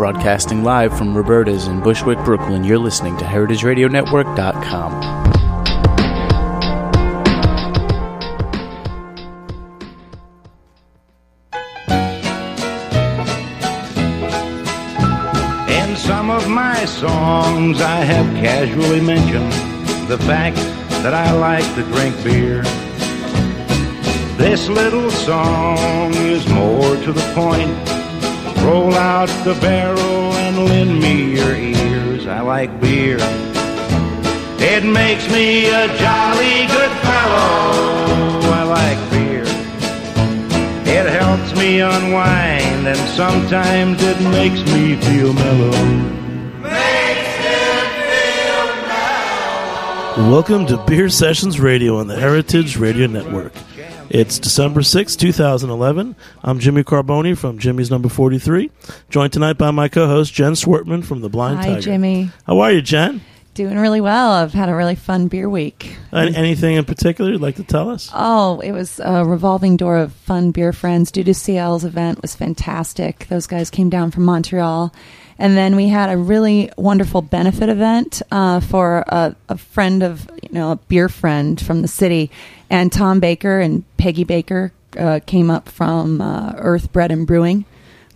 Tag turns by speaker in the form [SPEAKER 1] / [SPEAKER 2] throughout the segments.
[SPEAKER 1] Broadcasting live from Roberta's in Bushwick, Brooklyn, you're listening to HeritageRadioNetwork.com.
[SPEAKER 2] In some of my songs, I have casually mentioned the fact that I like to drink beer. This little song is more to the point. Roll out the barrel and lend me your ears. I like beer. It makes me a jolly good fellow. I like beer. It helps me unwind, and sometimes it makes me feel mellow.
[SPEAKER 3] Welcome to Beer Sessions Radio on the Heritage Radio Network. It's December sixth, two 2011. I'm Jimmy Carboni from Jimmy's Number 43, joined tonight by my co host, Jen Swartman from The Blind Tiger.
[SPEAKER 4] Hi,
[SPEAKER 3] Tiger.
[SPEAKER 4] Jimmy.
[SPEAKER 3] How are you, Jen?
[SPEAKER 4] Doing really well. I've had a really fun beer week.
[SPEAKER 3] Any- anything in particular you'd like to tell us?
[SPEAKER 4] Oh, it was a revolving door of fun beer friends. Dieu du Ciel's event was fantastic. Those guys came down from Montreal. And then we had a really wonderful benefit event uh, for a, a friend of, you know, a beer friend from the city. And Tom Baker and Peggy Baker uh, came up from uh, Earth Bread and Brewing,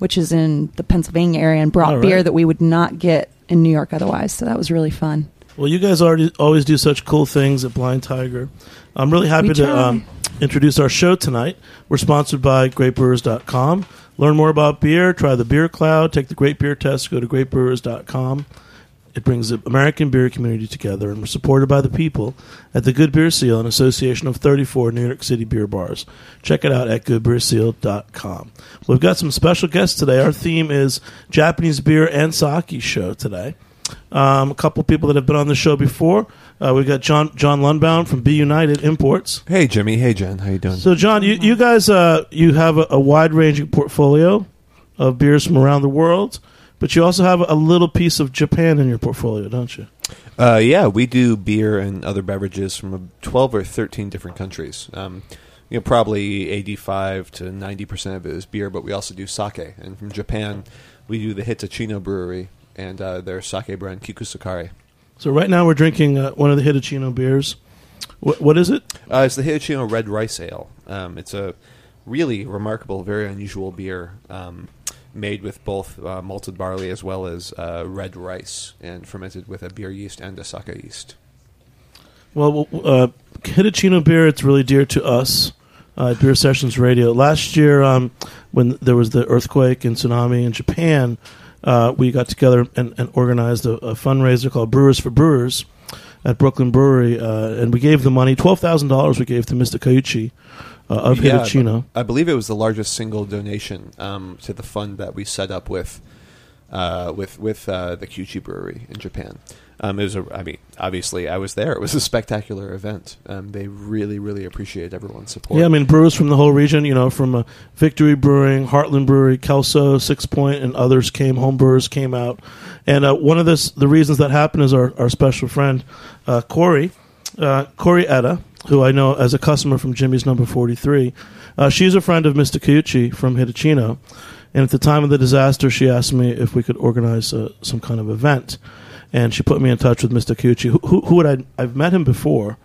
[SPEAKER 4] which is in the Pennsylvania area, and brought
[SPEAKER 3] right.
[SPEAKER 4] beer that we would not get in New York otherwise. So that was really fun.
[SPEAKER 3] Well, you guys already always do such cool things at Blind Tiger. I'm really happy to um, introduce our show tonight. We're sponsored by GreatBrewers.com. Learn more about beer, try the Beer Cloud, take the Great Beer Test, go to GreatBrewers.com. It brings the American beer community together, and we're supported by the people at the Good Beer Seal, an association of 34 New York City beer bars. Check it out at goodbeerseal.com. We've got some special guests today. Our theme is Japanese beer and sake show today. Um, a couple people that have been on the show before. Uh, we've got John John Lundbound from B United Imports.
[SPEAKER 5] Hey Jimmy, hey Jen, how you doing?
[SPEAKER 3] So, John, you, you guys uh, you have a, a wide ranging portfolio of beers from around the world, but you also have a little piece of Japan in your portfolio, don't you?
[SPEAKER 5] uh, yeah, we do beer and other beverages from uh, twelve or thirteen different countries. Um, you know, probably eighty-five to ninety percent of it is beer, but we also do sake. And from Japan, we do the Hitachino Brewery and uh, their sake brand Kikusakari.
[SPEAKER 3] So, right now we're drinking uh, one of the Hitachino beers. What, what is it?
[SPEAKER 5] Uh, it's the Hitachino Red Rice Ale. Um, it's a really remarkable, very unusual beer um, made with both uh, malted barley as well as uh, red rice and fermented with a beer yeast and a sake yeast.
[SPEAKER 3] Well, uh, Hitachino beer, it's really dear to us uh, at Beer Sessions Radio. Last year, um, when there was the earthquake and tsunami in Japan, uh, we got together and, and organized a, a fundraiser called Brewers for Brewers at Brooklyn Brewery, uh, and we gave the money twelve thousand dollars. We gave to Mr. Kiuchi uh, of
[SPEAKER 5] Yeah,
[SPEAKER 3] Hitachino.
[SPEAKER 5] I believe it was the largest single donation um, to the fund that we set up with uh, with with uh, the Kiuchi Brewery in Japan. Um, it was a, I mean, obviously, I was there. It was a spectacular event. Um, they really, really appreciated everyone's support.
[SPEAKER 3] Yeah, I mean brewers from the whole region. You know, from uh, Victory Brewing, Heartland Brewery, Kelso, Six Point, and others came. Home brewers came out, and uh, one of this the reasons that happened is our, our special friend uh, Corey, uh, Corey Eda, who I know as a customer from Jimmy's Number Forty Three. Uh, she's a friend of Mr. Kiuchi from Hitachino, and at the time of the disaster, she asked me if we could organize uh, some kind of event, and she put me in touch with Mr. Kiuchi, who, who, who had I, I've met him before.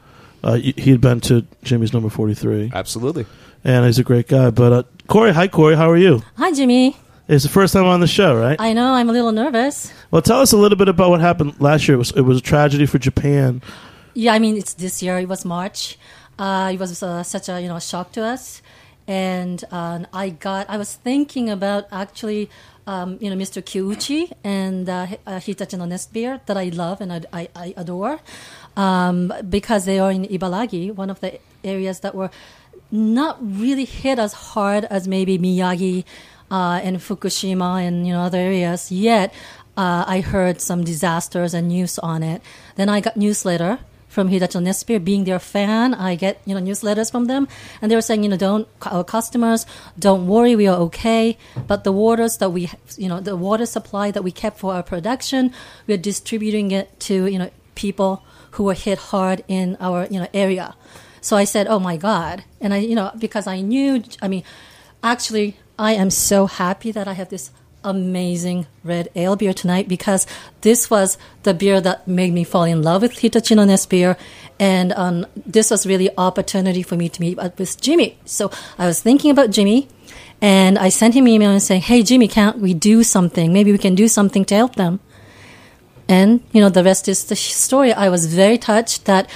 [SPEAKER 3] Uh, he he had been to Jimmy's Number Forty Three
[SPEAKER 5] Absolutely.
[SPEAKER 3] and he's a great guy. But uh, Corey, hi Corey, how are you?
[SPEAKER 6] Hi, Jimmy.
[SPEAKER 3] It's the first time on the show, right?
[SPEAKER 6] I know I'm a little nervous.
[SPEAKER 3] well, tell us a little bit about what happened last year. It was it was a tragedy for Japan.
[SPEAKER 6] Yeah, I mean it's this year. It was March. Uh, it was uh, such a you know shock to us, and uh, I got. I was thinking about actually, um, you know, Mr. Kiuchi and uh, uh, Hitachino Nest Beer that I love and I, I, I adore, um, because they are in Ibaragi, one of the areas that were not really hit as hard as maybe Miyagi uh, and Fukushima and you know other areas. Yet uh, I heard some disasters and news on it. Then I got newsletter from Nest Beer. Being their fan, I get you know newsletters from them, and they were saying you know don't our customers don't worry, we are okay. But the waters that we you know the water supply that we kept for our production, we're distributing it to you know people who were hit hard in our you know area. So I said, "Oh my God!" And I, you know, because I knew, I mean, actually, I am so happy that I have this amazing red ale beer tonight because this was the beer that made me fall in love with Hitachino Nest beer. And um, this was really opportunity for me to meet up with Jimmy. So I was thinking about Jimmy and I sent him an email and saying, Hey, Jimmy, can't we do something? Maybe we can do something to help them. And, you know, the rest is the story. I was very touched that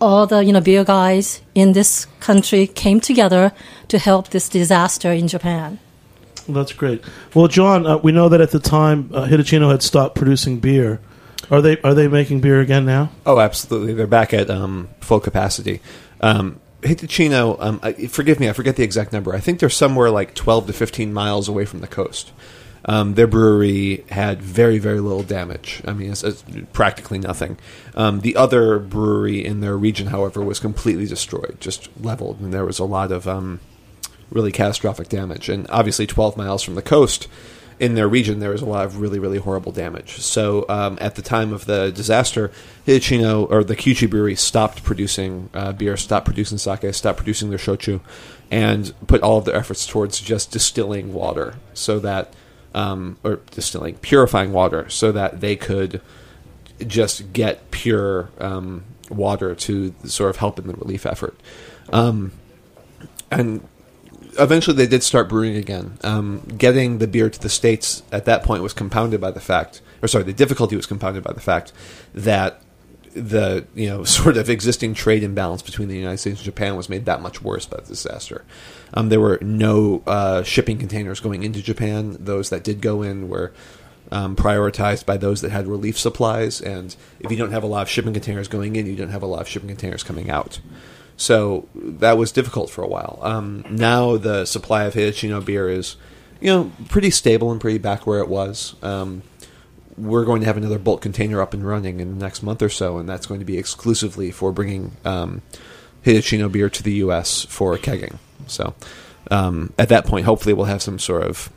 [SPEAKER 6] all the, you know, beer guys in this country came together to help this disaster in Japan.
[SPEAKER 3] That's great. Well, John, uh, we know that at the time uh, Hitachino had stopped producing beer. Are they are they making beer again now?
[SPEAKER 5] Oh, absolutely. They're back at um, full capacity. Um, Hitachino, um, forgive me, I forget the exact number. I think they're somewhere like 12 to 15 miles away from the coast. Um, their brewery had very, very little damage. I mean, it's, it's practically nothing. Um, the other brewery in their region, however, was completely destroyed, just leveled, and there was a lot of um, really catastrophic damage. And obviously, 12 miles from the coast, in their region, there was a lot of really, really horrible damage. So, um, at the time of the disaster, Hitachino or the Kiuchi brewery stopped producing uh, beer, stopped producing sake, stopped producing their shochu, and put all of their efforts towards just distilling water so that, um, or distilling, purifying water so that they could just get pure um, water to sort of help in the relief effort. Um, and eventually they did start brewing again. Um, getting the beer to the states at that point was compounded by the fact, or sorry, the difficulty was compounded by the fact that the you know sort of existing trade imbalance between the United States and Japan was made that much worse by the disaster. Um, there were no uh, shipping containers going into Japan. Those that did go in were um, prioritized by those that had relief supplies. And if you don't have a lot of shipping containers going in, you don't have a lot of shipping containers coming out. So that was difficult for a while. Um, now the supply of Hitachino beer is, you know, pretty stable and pretty back where it was. Um, we're going to have another bulk container up and running in the next month or so, and that's going to be exclusively for bringing um, Hitachino beer to the U.S. for kegging. So um, at that point, hopefully, we'll have some sort of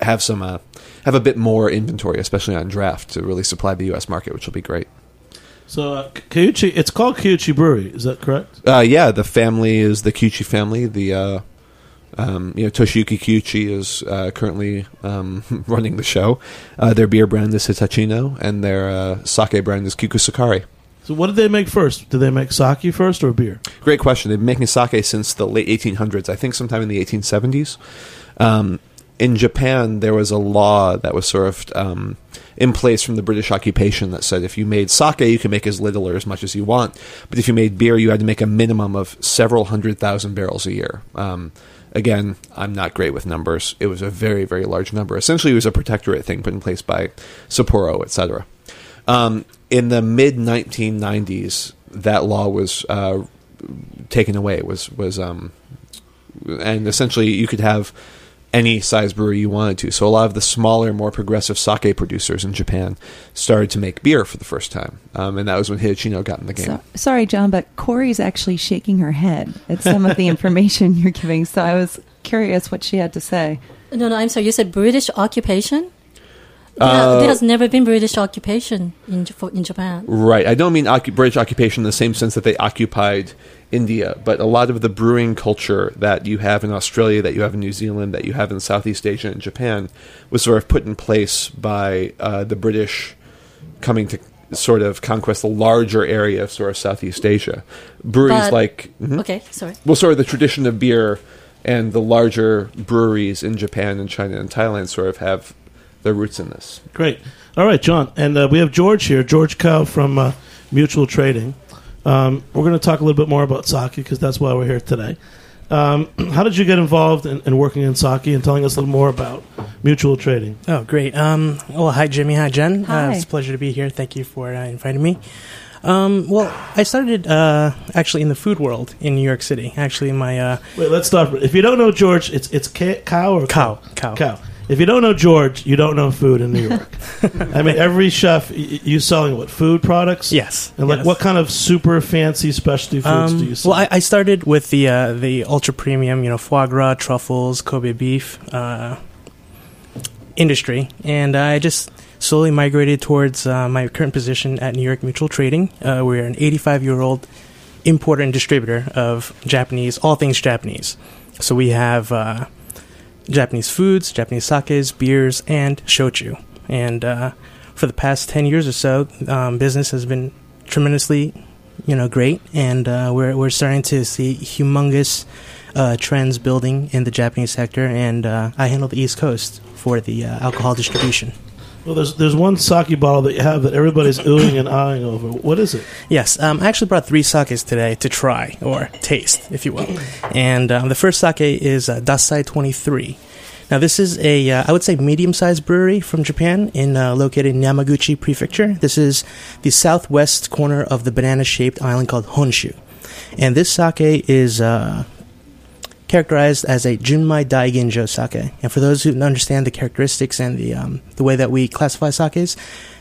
[SPEAKER 5] have some uh, have a bit more inventory, especially on draft, to really supply the U.S. market, which will be great.
[SPEAKER 3] So uh, Kiuchi, it's called Kiuchi Brewery. Is that correct?
[SPEAKER 5] Uh, yeah, the family is the Kiuchi family. The uh, um, you know Toshiyuki Kiuchi is uh, currently um, running the show. Uh, their beer brand is Hitachino, and their uh, sake brand is Kikusakari.
[SPEAKER 3] So what did they make first? Did they make sake first or beer?
[SPEAKER 5] Great question. They've been making sake since the late 1800s. I think sometime in the 1870s. Um, in Japan, there was a law that was sort of um, in place from the British occupation that said if you made sake, you can make as little or as much as you want. But if you made beer, you had to make a minimum of several hundred thousand barrels a year. Um, again, I'm not great with numbers. It was a very, very large number. Essentially, it was a protectorate thing put in place by Sapporo, etc. Um, in the mid 1990s, that law was uh, taken away. Was was um, and essentially you could have any size brewery you wanted to. So a lot of the smaller, more progressive sake producers in Japan started to make beer for the first time, um, and that was when Hitachino got in the game.
[SPEAKER 4] So, sorry, John, but Corey's actually shaking her head at some of the information you're giving. So I was curious what she had to say.
[SPEAKER 6] No, no, I'm sorry. You said British occupation? There,
[SPEAKER 5] Uh,
[SPEAKER 6] there has never been British occupation in, for, in Japan.
[SPEAKER 5] Right. I don't mean British occupation in the same sense that they occupied India, but a lot of the brewing culture that you have in Australia, that you have in New Zealand, that you have in Southeast Asia and Japan was sort of put in place by uh, the British coming to sort of conquest the larger area of sort of Southeast Asia. Breweries
[SPEAKER 6] But-
[SPEAKER 5] like. Mhm.
[SPEAKER 6] Okay, sorry.
[SPEAKER 5] well, sort of the tradition of beer and the larger breweries in Japan and China and Thailand sort of have their roots in this.
[SPEAKER 3] Great. All right, John, and uh, we have George here, George Cow from uh, Mutual Trading. Um, we're going to talk a little bit more about sake because that's why we're here today. Um, how did you get involved in, in working in sake and telling us a little more about Mutual Trading?
[SPEAKER 7] Oh, great. Um, well, hi, Jimmy. Hi, Jen.
[SPEAKER 4] Hi.
[SPEAKER 7] Uh, it's a pleasure to be here. Thank you for uh, inviting me. Um, well, I started uh, actually in the food world in New York City. Actually, my uh,
[SPEAKER 3] Wait, let's stop. If you don't know George, it's it's ca- cow or
[SPEAKER 7] cow, cow.
[SPEAKER 3] Cow. If you don't know George, you don't know food in New York. I mean, every chef, y- you selling what food products?
[SPEAKER 7] Yes.
[SPEAKER 3] And like,
[SPEAKER 7] yes.
[SPEAKER 3] what kind of super fancy specialty foods
[SPEAKER 7] Um,
[SPEAKER 3] do you sell?
[SPEAKER 7] well, I, I started with the uh, the ultra premium, you know, foie gras, truffles, Kobe beef uh, industry, and I just slowly migrated towards uh, my current position at New York Mutual Trading. Uh, we're an 85 year old importer and distributor of Japanese, all things Japanese. So we have uh, Japanese foods, Japanese sakes, beers, and shochu. And uh, for the past ten years or so, um, business has been tremendously, you know, great, and uh, we're we're starting to see humongous uh, trends building in the Japanese sector. And uh, I handle the East Coast for the uh, alcohol distribution.
[SPEAKER 3] Well, there's there's one sake bottle that you have that everybody's oohing and eyeing over. What is it?
[SPEAKER 7] Yes, um, I actually brought three sakes today to try or taste, if you will. And um, the first sake is uh, Dassai 23. Now, this is a, uh, I would say, medium-sized brewery from Japan, in uh, located in Yamaguchi Prefecture. This is the southwest corner of the banana-shaped island called Honshu, and this sake is uh, characterized as a Junmai Daiginjo sake. And for those who understand the characteristics and the um, the way that we classify sakes,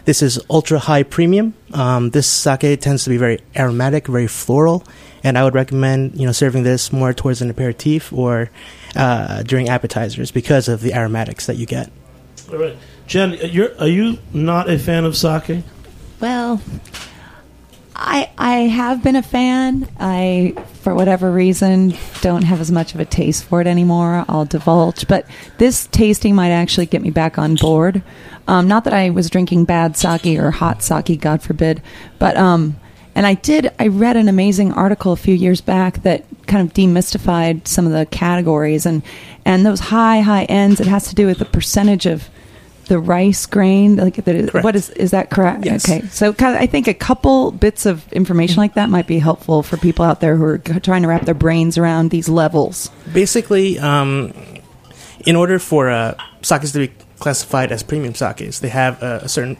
[SPEAKER 7] this is ultra high premium. Um, this sake tends to be very aromatic, very floral, and I would recommend you know serving this more towards an aperitif or uh, during appetizers because of the aromatics that you get.
[SPEAKER 3] All right, Jen, you're are you not a fan of sake?
[SPEAKER 4] Well, I I have been a fan. I, for whatever reason, don't have as much of a taste for it anymore. I'll divulge, but this tasting might actually get me back on board. Um, not that I was drinking bad sake or hot sake, God forbid, but um, and I did. I read an amazing article a few years back that kind of demystified some of the categories and and those high high ends. It has to do with the percentage of the rice grain like that is, what is is that correct
[SPEAKER 7] Yes.
[SPEAKER 4] okay so kind of, i think a couple bits of information like that might be helpful for people out there who are trying to wrap their brains around these levels
[SPEAKER 7] Basically, um, in order for uh, sakes to be classified as premium sakes, they have uh, a certain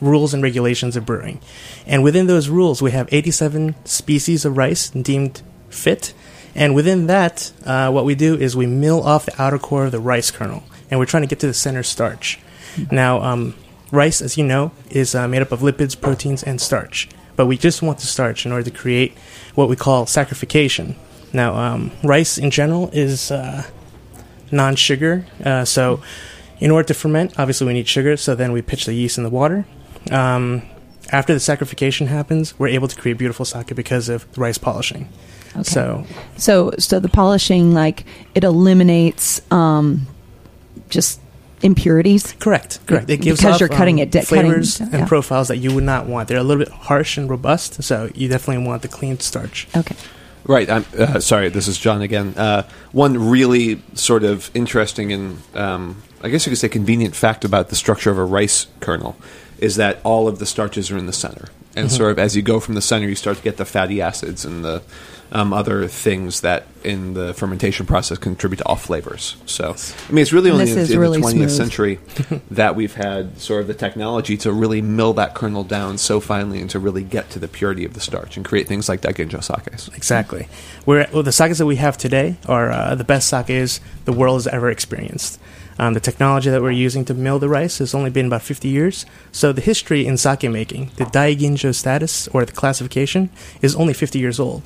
[SPEAKER 7] rules and regulations of brewing. And within those rules, we have 87 species of rice deemed fit. And within that, uh, what we do is we mill off the outer core of the rice kernel, and we're trying to get to the center starch. Now, um, rice, as you know, is uh, made up of lipids, proteins, and starch. But we just want the starch in order to create what we call saccharification. Now, um, rice in general is uh, non-sugar, uh, so in order to ferment, obviously we need sugar. So then we pitch the yeast in the water. Um, after the saccharification happens, we're able to create beautiful sake because of the rice polishing.
[SPEAKER 4] okay
[SPEAKER 7] So
[SPEAKER 4] so so the polishing like it eliminates um just impurities
[SPEAKER 7] correct, correct. It gives
[SPEAKER 4] Because
[SPEAKER 7] off,
[SPEAKER 4] you're cutting
[SPEAKER 7] um,
[SPEAKER 4] it, di- cutting-
[SPEAKER 7] flavors
[SPEAKER 4] yeah.
[SPEAKER 7] and profiles that you would not want. They're a little bit harsh and robust, so you definitely want the clean starch.
[SPEAKER 4] okay
[SPEAKER 5] Right. I'm uh, sorry. This is John again. Uh, one really sort of interesting and um, I guess you could say convenient fact about the structure of a rice kernel is that all of the starches are in the center, and sort of as you go from the center, you start to get the fatty acids and the um, other things that in the fermentation process contribute to all flavors. So, I mean, it's really only in, in
[SPEAKER 4] really
[SPEAKER 5] the 20th
[SPEAKER 4] smooth.
[SPEAKER 5] century that we've had sort of the technology to really mill that kernel down so finely and to really get to the purity of the starch and create things like Daiginjo sakes.
[SPEAKER 7] Exactly. We're, well, the sakes that we have today are uh, the best sakes the world has ever experienced. Um, the technology that we're using to mill the rice has only been about 50 years. So the history in sake making, the daiginjo status or the classification, is only 50 years old.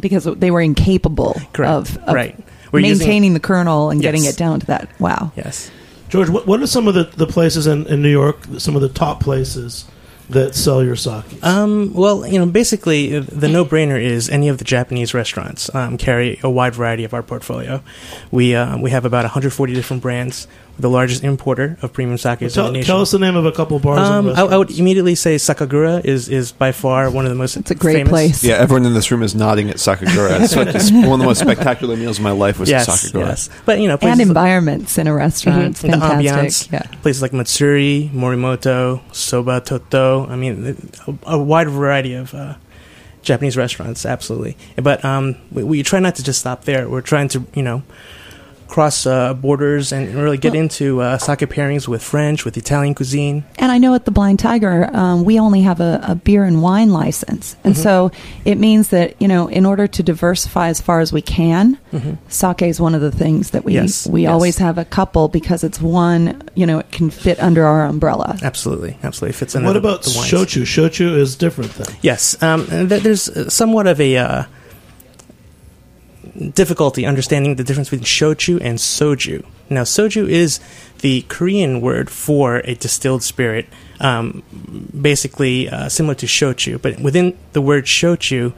[SPEAKER 4] Because they were incapable
[SPEAKER 7] Correct.
[SPEAKER 4] of, of
[SPEAKER 7] Right. We're using-
[SPEAKER 4] maintaining the kernel and getting it down to that wow
[SPEAKER 7] Yes.
[SPEAKER 3] George, what, what are some of the, the places in, in New York, some of the top places that sell your sake?
[SPEAKER 7] Um, well, you know, basically, uh, the no-brainer is any of the Japanese restaurants um, carry a wide variety of our portfolio. We uh, we have about 140 different brands. We're the largest importer of premium sake in
[SPEAKER 3] tell,
[SPEAKER 7] the nation.
[SPEAKER 3] tell us the name of a couple bars.
[SPEAKER 7] Um, I, I would immediately say Sakagura is, is by far one of the most.
[SPEAKER 4] it's a great
[SPEAKER 7] famous.
[SPEAKER 4] place
[SPEAKER 5] Yeah, everyone in this room is nodding at Sakagura. It's like this, one of the most spectacular meals of my life was
[SPEAKER 7] Yes,
[SPEAKER 5] at Sakagura.
[SPEAKER 7] yes. But you know,
[SPEAKER 4] and
[SPEAKER 7] places,
[SPEAKER 4] environments in a restaurant
[SPEAKER 7] Mhm.
[SPEAKER 4] it's
[SPEAKER 7] And the
[SPEAKER 4] fantastic
[SPEAKER 7] ambiance.
[SPEAKER 4] yeah
[SPEAKER 7] places like Matsuri, Morimoto, Soba Totto. I mean, a, a wide variety of uh, Japanese restaurants, absolutely. But um, we, we try not to just stop there. We're trying to, you know, cross uh, borders and really get
[SPEAKER 4] Well-
[SPEAKER 7] into uh, sake pairings with French, with Italian cuisine.
[SPEAKER 4] And I know at the Blind Tiger, um, we only have a, a beer and wine license. And
[SPEAKER 7] Mm-hmm.
[SPEAKER 4] so it means that, you know, in order to diversify as far as we can,
[SPEAKER 7] Mhm.
[SPEAKER 4] sake is one of the things that we,
[SPEAKER 7] Yes,
[SPEAKER 4] we
[SPEAKER 7] yes.
[SPEAKER 4] always have a couple because it's one, you know, it can fit under our umbrella.
[SPEAKER 7] Absolutely, absolutely fits in.
[SPEAKER 3] What
[SPEAKER 7] the-
[SPEAKER 3] about
[SPEAKER 7] the wines.
[SPEAKER 3] shochu? Shochu is different then.
[SPEAKER 7] Yes, um, th- there's somewhat of a uh, difficulty understanding the difference between shochu and soju. Now, soju is the Korean word for a distilled spirit, um, basically uh, similar to shochu. But within the word shochu,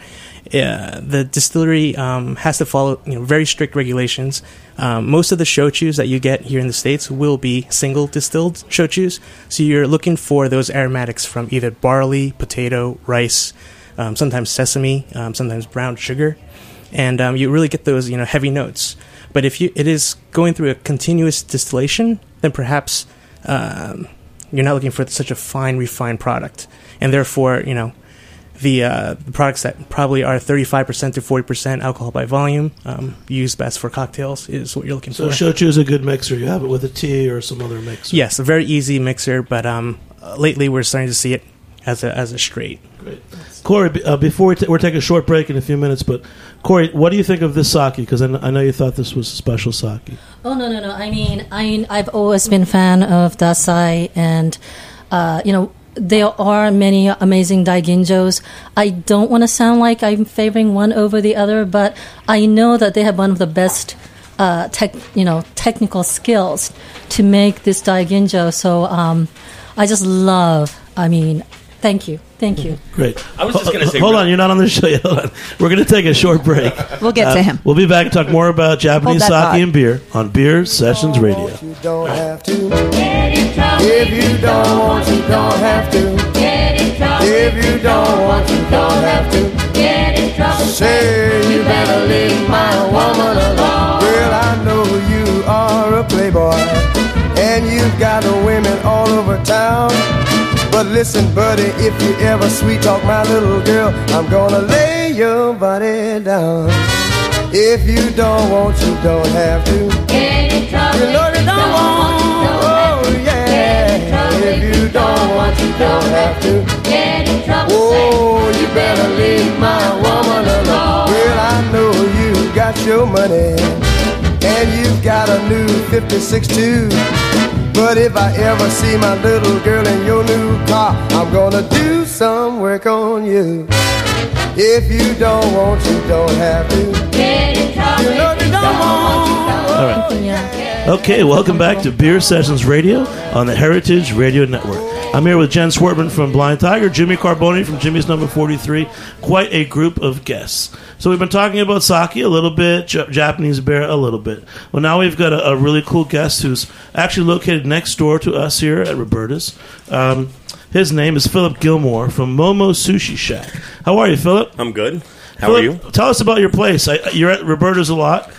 [SPEAKER 7] uh, the distillery um, has to follow you know, very strict regulations. Um, most of the shochus that you get here in the states will be single distilled shochus, so you're looking for those aromatics from either barley, potato, rice, um, sometimes sesame, um, sometimes brown sugar, and um, you really get those you know heavy notes. But if you it is going through a continuous distillation, then perhaps um, you're not looking for such a fine, refined product, and therefore you know the, uh, the products that probably are 35% to 40% alcohol by volume, um, used best for cocktails, is what you're looking
[SPEAKER 3] So
[SPEAKER 7] for.
[SPEAKER 3] So shochu is a good mixer. You have it with a tea or some other mixer.
[SPEAKER 7] yes, a very easy mixer, but um, lately we're starting to see it as a, as a straight.
[SPEAKER 3] Great. Corey, uh, before we ta- we're taking a short break in a few minutes, but Corey, what do you think of this sake? Because I, kn- I know you thought this was a special sake.
[SPEAKER 6] Oh no no no! I mean, I I've always been a fan of Dassai, and uh, you know there are many amazing daiginjos. I don't want to sound like I'm favoring one over the other, but I know that they have one of the best. Uh, tech, you know, technical skills to make this daiginjo. So um, I just love. I mean, thank you, thank you.
[SPEAKER 3] Great.
[SPEAKER 8] I was just gonna say-
[SPEAKER 3] Hold on, you're not on the show yet. Hold on. We're going to take a short break.
[SPEAKER 4] We'll get to uh, him.
[SPEAKER 3] We'll be back to talk more about Japanese
[SPEAKER 4] Hold
[SPEAKER 3] sake
[SPEAKER 4] thought.
[SPEAKER 3] and beer on Beer Sessions Radio.
[SPEAKER 9] You don't have to. If you don't want, you don't have to. If you don't want, you don't have to. Say you better leave my woman alone. Well, I know you are a playboy, and you've got the women all over town. But listen, buddy, if you ever sweet talk my little girl, I'm gonna lay your body down. If you don't want, you don't have to. You know you don't want. Oh yeah. If you don't want, you don't have to. Oh, you better leave my woman alone. Well, I know you got your money, and you've got a new 56 too. But if I ever see my little girl in your new car, I'm gonna do some work on you. If you don't want, you don't have to. You know you don't want.
[SPEAKER 3] All right.
[SPEAKER 6] Yeah.
[SPEAKER 3] Okay, welcome back to Beer Sessions Radio on the Heritage Radio Network. I'm here with Jen Swartman from Blind Tiger, Jimmy Carboni from Jimmy's Number 43. Quite a group of guests. So we've been talking about sake a little bit, J- Japanese beer a little bit. Well, now we've got a, a really cool guest who's actually located next door to us here at Roberta's. Um, his name is Philip Gilmore from Momo Sushi Shack. How are you, Philip?
[SPEAKER 8] I'm good. How are you?
[SPEAKER 3] Tell us about your place. I, you're at Roberta's a lot.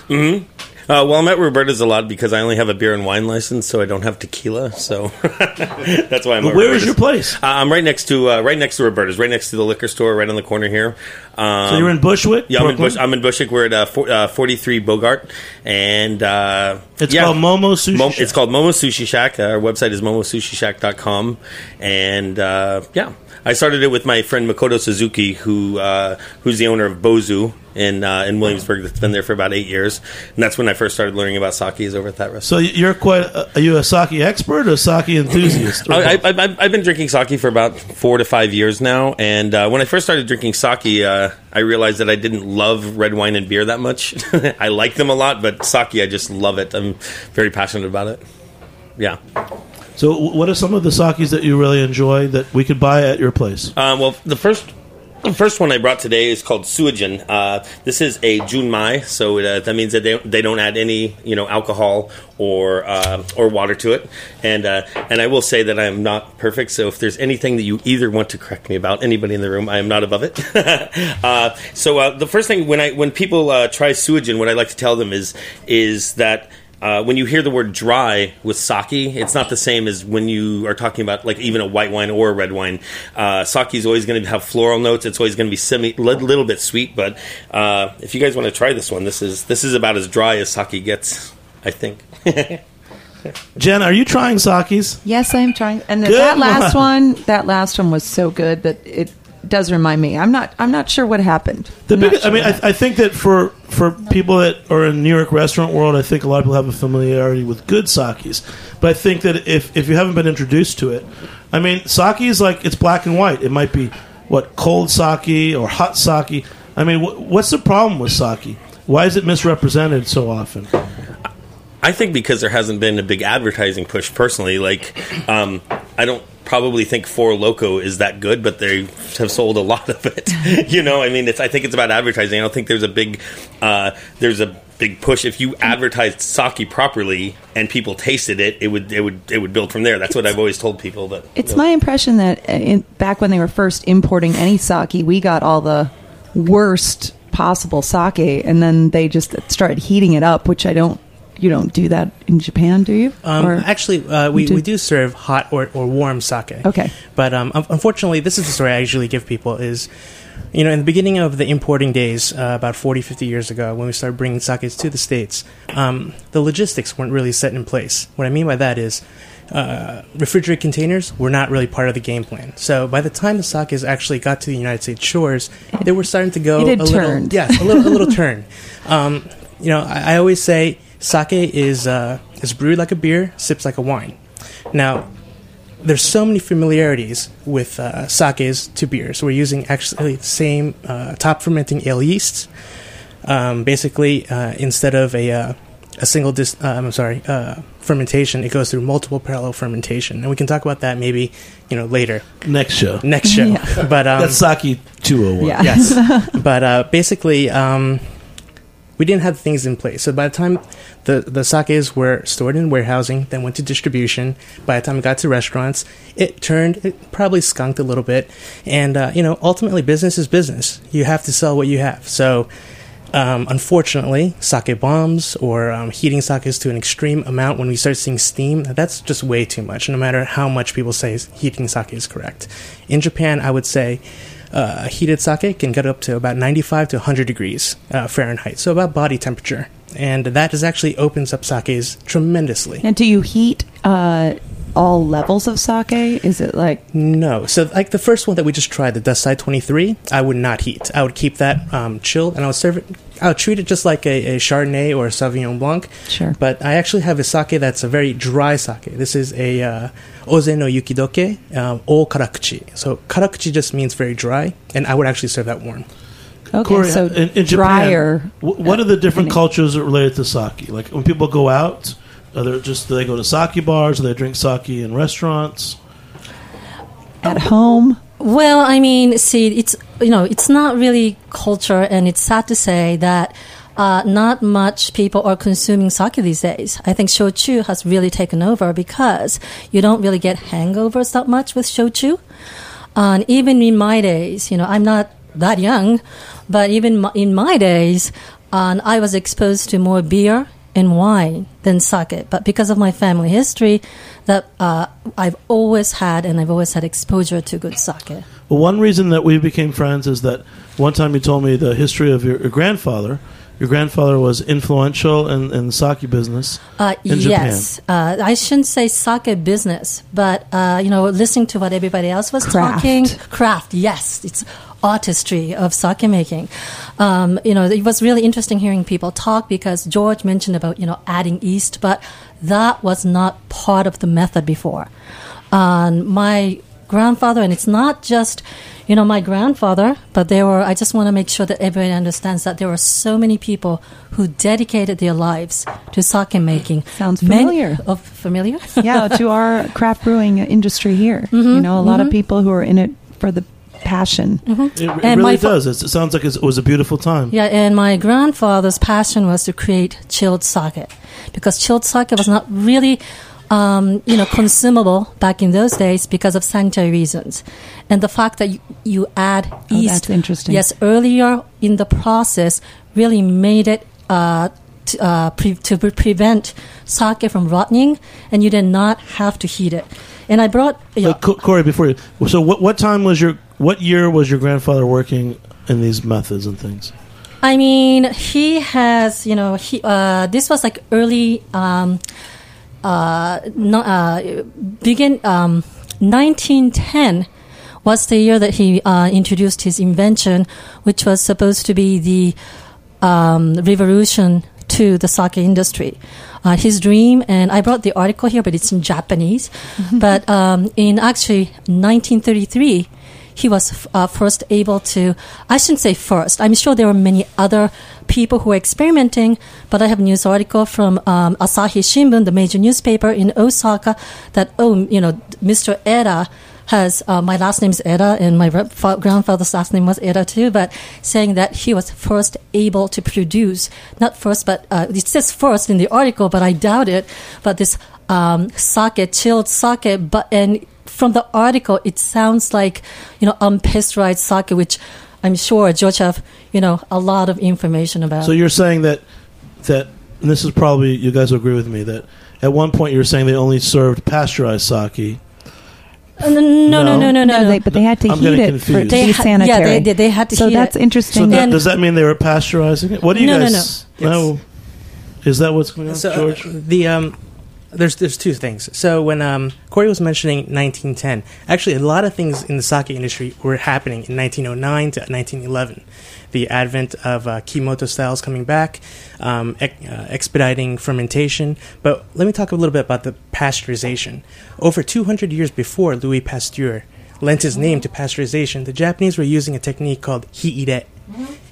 [SPEAKER 8] Uh, well, I'm at Roberta's a lot because I only have a beer and wine license, so I don't have tequila. So that's why I'm. at
[SPEAKER 3] Where is your place?
[SPEAKER 8] Uh, I'm right next to uh, right next to Roberta's, right next to the liquor store, right on the corner here. Um,
[SPEAKER 3] So you're in Bushwick?
[SPEAKER 8] Yeah, I'm in, Bush, I'm in Bushwick. We're at uh, for, uh, 43 Bogart, and uh,
[SPEAKER 3] It's
[SPEAKER 8] yeah.
[SPEAKER 3] called Momo Sushi
[SPEAKER 8] Mo-. It's called Momo Sushi Shack. Uh, our website is momosushishack.com, and uh, yeah, I started it with my friend Makoto Suzuki, who uh, who's the owner of Bozu in uh, in Williamsburg. That's been there for about eight years, and that's when I first started learning about sake. Is over at that restaurant.
[SPEAKER 3] So you're quite. Uh, are you a sake expert or a sake enthusiast?
[SPEAKER 8] I, I, I, I've been drinking sake for about four to five years now, and uh, when I first started drinking sake, uh, I realized that I didn't love red wine and beer that much. I like them a lot, but sake, I just love it. I'm very passionate about it. Yeah.
[SPEAKER 3] So, what are some of the sakis that you really enjoy that we could buy at your place?
[SPEAKER 8] Uh, well, the first. The first one I brought today is called Suijin. Uh, this is a Junmai, so uh, that means that they, they don't add any you know alcohol or uh, or water to it. And uh, and I will say that I am not perfect. So if there's anything that you either want to correct me about, anybody in the room, I am not above it. uh, so uh, the first thing when I when people try Suijin, what I like to tell them is is that uh, when you hear the word dry with sake, it's not the same as when you are talking about like even a white wine or a red wine. Uh, sake is always going to have floral notes. It's always going to be semi, li- little bit sweet. But uh, if you guys want to try this one, this is this is about as dry as sake gets, I think.
[SPEAKER 3] Jen, are you trying sakis?
[SPEAKER 4] Yes, I'm trying. And
[SPEAKER 3] Good
[SPEAKER 4] that last
[SPEAKER 3] one.
[SPEAKER 4] one, that last one was so good that it does remind me. I'm not. I'm not sure what happened.
[SPEAKER 3] The
[SPEAKER 4] I'm not
[SPEAKER 3] biggest, I mean, I. I think that for for people that are in the New York restaurant world, I think a lot of people have a familiarity with good sakes. But I think that if if you haven't been introduced to it, I mean, sake is like it's black and white. It might be what cold sake or hot sake. I mean, wh- what's the problem with sake? Why is it misrepresented so often?
[SPEAKER 8] I think because there hasn't been a big advertising push personally, like um, I don't probably think Four Loco is that good, but they have sold a lot of it. you know, I mean, it's I think it's about advertising. I don't think there's a big uh, there's a big push. If you advertised sake properly and people tasted it, it would it would it would build from there. That's what I've always told people. But
[SPEAKER 4] It's my impression that uh, in, back when they were first importing any sake, we got all the worst possible sake, and then they just started heating it up, which I don't. You don't do that in Japan, do you?
[SPEAKER 7] Um, actually, uh, we,
[SPEAKER 4] do?
[SPEAKER 7] we do serve hot or, or warm sake.
[SPEAKER 4] Okay.
[SPEAKER 7] But um, unfortunately, this is the story I usually give people is, you know, in the beginning of the importing days, uh, about 40, 50 years ago, when we started bringing sakes to the States, um, the logistics weren't really set in place. What I mean by that is uh, refrigerated containers were not really part of the game plan. So by the time the sakes actually got to the United States shores, they were starting to go a little, yes, a little, a little turn. Um, you know, I, I always say sake is uh, is brewed like a beer, sips like a wine. Now, there's so many familiarities with uh, sakes to beers. We're using actually the same uh, top fermenting ale yeasts. Um, basically, uh, instead of a uh, a single dis- uh, I'm sorry uh, fermentation, it goes through multiple parallel fermentation, and we can talk about that maybe you know later
[SPEAKER 3] Next show.
[SPEAKER 7] next show.
[SPEAKER 4] Yeah.
[SPEAKER 7] But um,
[SPEAKER 3] That's Saki 201.
[SPEAKER 4] Yeah.
[SPEAKER 7] yes. but uh, basically, um, we didn't have things in place. So by the time the the sakes were stored in warehousing, then went to distribution. By the time it got to restaurants, it turned. It probably skunked a little bit, and uh, you know, ultimately, business is business. You have to sell what you have. So. Um, unfortunately, sake bombs or um, heating sakes to an extreme amount when we start seeing steam, that's just way too much, no matter how much people say heating sake is correct. In Japan, I would say uh, heated sake can get up to about 95 to 100 degrees uh, Fahrenheit, so about body temperature. And that is actually opens up sakes tremendously.
[SPEAKER 4] And do you heat uh, all levels of sake? Is it like
[SPEAKER 7] No. So, like the first one that we just tried, the Dassai 23, I would not heat. I would keep that um, chilled and I would serve it, I would treat it just like a, a Chardonnay or a Sauvignon Blanc.
[SPEAKER 4] Sure.
[SPEAKER 7] But I actually have a sake that's a very dry sake. This is a uh, Oze no Yukidoke um, o Karakuchi. So, Karakuchi just means very dry, and I would actually serve that warm.
[SPEAKER 4] okay?
[SPEAKER 3] Corey,
[SPEAKER 4] so
[SPEAKER 3] in, in
[SPEAKER 4] drier.
[SPEAKER 3] Japan, what are the different
[SPEAKER 4] uh,
[SPEAKER 3] cultures related to sake? Like when people go out, are they just do they go to sake bars? Do they drink sake in restaurants?
[SPEAKER 4] at home.
[SPEAKER 6] Well, I mean, see, it's you know, it's not really culture, and it's sad to say that uh, not much people are consuming sake these days. I think shochu has really taken over because you don't really get hangovers that much with shochu. And even in my days, you know, I'm not that young, but even my, in my days, um, I was exposed to more beer and wine than sake. But because of my family history, that uh, I've always had, and I've always had exposure to good sake.
[SPEAKER 3] Well, one reason that we became friends is that one time you told me the history of your, your grandfather. Your grandfather was influential in, in the sake business
[SPEAKER 6] Uh,
[SPEAKER 3] in
[SPEAKER 6] yes, uh, I shouldn't say sake business, but uh, you know, listening to what everybody else was
[SPEAKER 4] Craft.
[SPEAKER 6] talking, craft. Yes, it's artistry of sake making. Um, you know, it was really interesting hearing people talk because George mentioned about you know adding yeast, but that was not part of the method before. Um, my grandfather, and it's not just you know my grandfather, but there were. I just want to make sure that everybody understands that there were so many people who dedicated their lives to sake making.
[SPEAKER 4] Sounds
[SPEAKER 6] Many-
[SPEAKER 4] familiar.
[SPEAKER 6] oh, familiar?
[SPEAKER 4] yeah, to our craft brewing industry here.
[SPEAKER 6] Mm-hmm,
[SPEAKER 4] you know, a lot of people who are in it for the passion.
[SPEAKER 3] It, it
[SPEAKER 6] And
[SPEAKER 3] really
[SPEAKER 6] fa-
[SPEAKER 3] does. It's, it sounds like it's, it was a beautiful time.
[SPEAKER 6] Yeah, and my grandfather's passion was to create chilled sake because chilled sake was not really, um, you know, consumable back in those days because of sanitary reasons, and the fact that you, you add
[SPEAKER 4] Oh,
[SPEAKER 6] yeast.
[SPEAKER 4] that's interesting.
[SPEAKER 6] Yes, earlier in the process really made it. Uh, t- uh, pre- to pre- prevent sake from rotting, and you did not have to heat it. And I brought, you know,
[SPEAKER 3] But Co- Corey, before you, so what what time was your what year was your grandfather working in these methods and things?
[SPEAKER 6] I mean, he has, you know, he, uh, this was like early, um, uh, no, uh, begin, um, 1910 was the year that he uh, introduced his invention, which was supposed to be the um, revolution to the sake industry. Uh, his dream, and I brought the article here, but it's in Japanese. but um, in actually 1933, he was uh, first able to, I shouldn't say first, I'm sure there were many other people who are experimenting. But I have news article from um, Asahi Shimbun, the major newspaper in Osaka, that oh, you know, Mr. Eda has uh, my last name is Eda, and my grandfather's last name was Eda too. But saying that he was first able to produce, not first, but uh, it says first in the article, but I doubt it. But this um, sake, chilled sake, but and from the article, it sounds like you know unpasteurized sake, which I'm sure George have you know a lot of information about.
[SPEAKER 3] So you're saying that that and this is probably you guys will agree with me that at one point you were saying they only served pasteurized sake.
[SPEAKER 6] Uh, no, no, no, no, no, no.
[SPEAKER 4] they, but they had to
[SPEAKER 3] I'm
[SPEAKER 4] heat it for
[SPEAKER 3] confused.
[SPEAKER 4] to
[SPEAKER 6] They ha-
[SPEAKER 4] sanitary.
[SPEAKER 6] yeah, they did. They had to
[SPEAKER 4] so
[SPEAKER 6] heat
[SPEAKER 4] that's
[SPEAKER 6] it.
[SPEAKER 3] So that's
[SPEAKER 4] interesting.
[SPEAKER 3] that, does that mean they were pasteurizing it? What do you
[SPEAKER 6] No, no,
[SPEAKER 3] guys?
[SPEAKER 6] no.
[SPEAKER 3] no. Is that what's going on,
[SPEAKER 7] So, uh,
[SPEAKER 3] George?
[SPEAKER 7] the um, there's there's two things. So when um, Corey was mentioning 1910, actually a lot of things in the sake industry were happening in 1909 to 1911. The advent of uh, Kimoto styles coming back, um, ec- uh, expediting fermentation. But let me talk a little bit about the pasteurization. Over 200 years before Louis Pasteur lent his name to pasteurization, the Japanese were using a technique called hiire.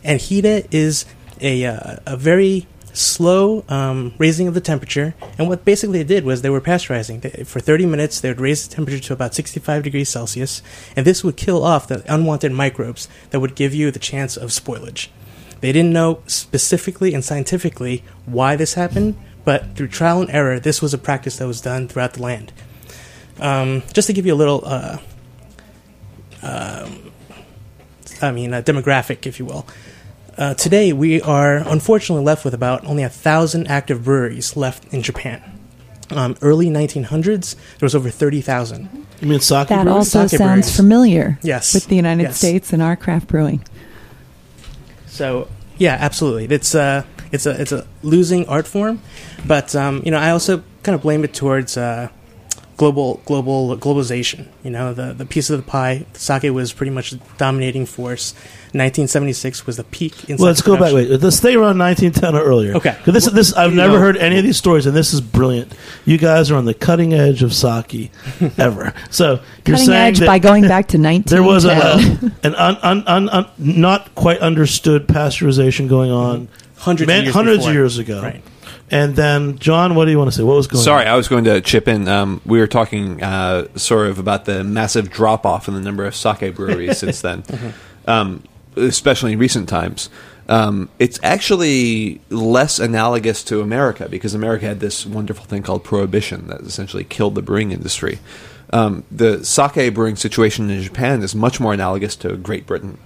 [SPEAKER 7] And hiire is a, uh, a very slow um, raising of the temperature. And what basically they did was they were pasteurizing. For 30 minutes, they would raise the temperature to about 65 degrees Celsius, and this would kill off the unwanted microbes that would give you the chance of spoilage. They didn't know specifically and scientifically why this happened, but through trial and error, this was a practice that was done throughout the land. Um, just to give you a little, uh, um, I mean, a demographic, if you will. Uh, today, we are unfortunately left with about only a thousand active breweries left in Japan. Um, early 1900s, there was over 30,000.
[SPEAKER 3] You mean sake?
[SPEAKER 4] that
[SPEAKER 3] breweries?
[SPEAKER 4] also
[SPEAKER 7] sake
[SPEAKER 4] sounds
[SPEAKER 7] breweries.
[SPEAKER 4] familiar
[SPEAKER 7] Yes.
[SPEAKER 4] with the United
[SPEAKER 7] Yes.
[SPEAKER 4] States and our craft brewing.
[SPEAKER 7] So yeah, absolutely. It's a it's a it's a losing art form, but um, you know I also kind of blame it towards uh, global global globalization. You know the the piece of the pie. Sake was pretty much the dominating force. 1976 was the peak. In
[SPEAKER 3] Well, let's
[SPEAKER 7] sake
[SPEAKER 3] go back. Wait, let's stay around 1910 or earlier.
[SPEAKER 7] Okay.
[SPEAKER 3] 'Cause This, this, I've never
[SPEAKER 7] know-
[SPEAKER 3] heard any of these stories, and this is brilliant. You guys are on the cutting edge of sake ever. So you're
[SPEAKER 4] Cutting
[SPEAKER 3] saying
[SPEAKER 4] edge
[SPEAKER 3] that
[SPEAKER 4] by going back to 1910.
[SPEAKER 3] there was a, uh, an un, un, un, un, not quite understood pasteurization going on
[SPEAKER 7] hundreds
[SPEAKER 3] man-
[SPEAKER 7] of years
[SPEAKER 3] hundreds
[SPEAKER 7] before.
[SPEAKER 3] of years ago.
[SPEAKER 7] Right.
[SPEAKER 3] And then, John, what do you want to say? What was going
[SPEAKER 5] Sorry,
[SPEAKER 3] on?
[SPEAKER 5] I was going to chip in. Um, we were talking uh, sort of about the massive drop off in the number of sake breweries since then, um, especially in recent times. Um, it's actually less analogous to America because America had this wonderful thing called prohibition that essentially killed the brewing industry. Um, the sake brewing situation in Japan is much more analogous to Great Britain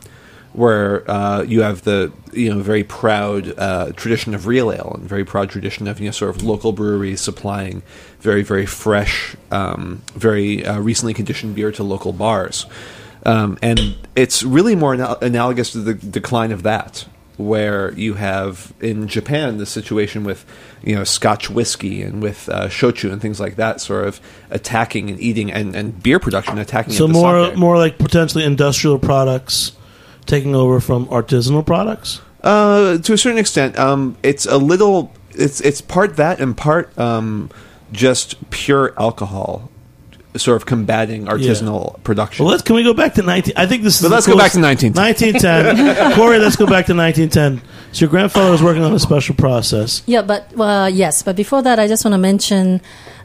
[SPEAKER 5] where uh, you have the you know very proud uh, tradition of real ale and very proud tradition of you know sort of local breweries supplying very very fresh, um, very uh, recently conditioned beer to local bars, um, and it's really more anal- analogous to the decline of that. Where you have in Japan the situation with you know Scotch whiskey and with uh, shochu and things like that, sort of attacking and eating and, and beer production attacking.
[SPEAKER 3] so more,
[SPEAKER 5] sake.
[SPEAKER 3] more like potentially industrial products taking over from artisanal products.
[SPEAKER 5] Uh, to a certain extent, um, it's a little. It's it's part that and part um, just pure alcohol, sort of combating artisanal production.
[SPEAKER 3] Well, let's can we go back to 19? I think this is.
[SPEAKER 5] But
[SPEAKER 3] the
[SPEAKER 5] let's go back to
[SPEAKER 3] coolest-
[SPEAKER 5] 1910.
[SPEAKER 3] 1910. Corey, let's go back to 1910. So your grandfather was working on a special process.
[SPEAKER 6] Yeah, but uh, yes, but before that, I just want to mention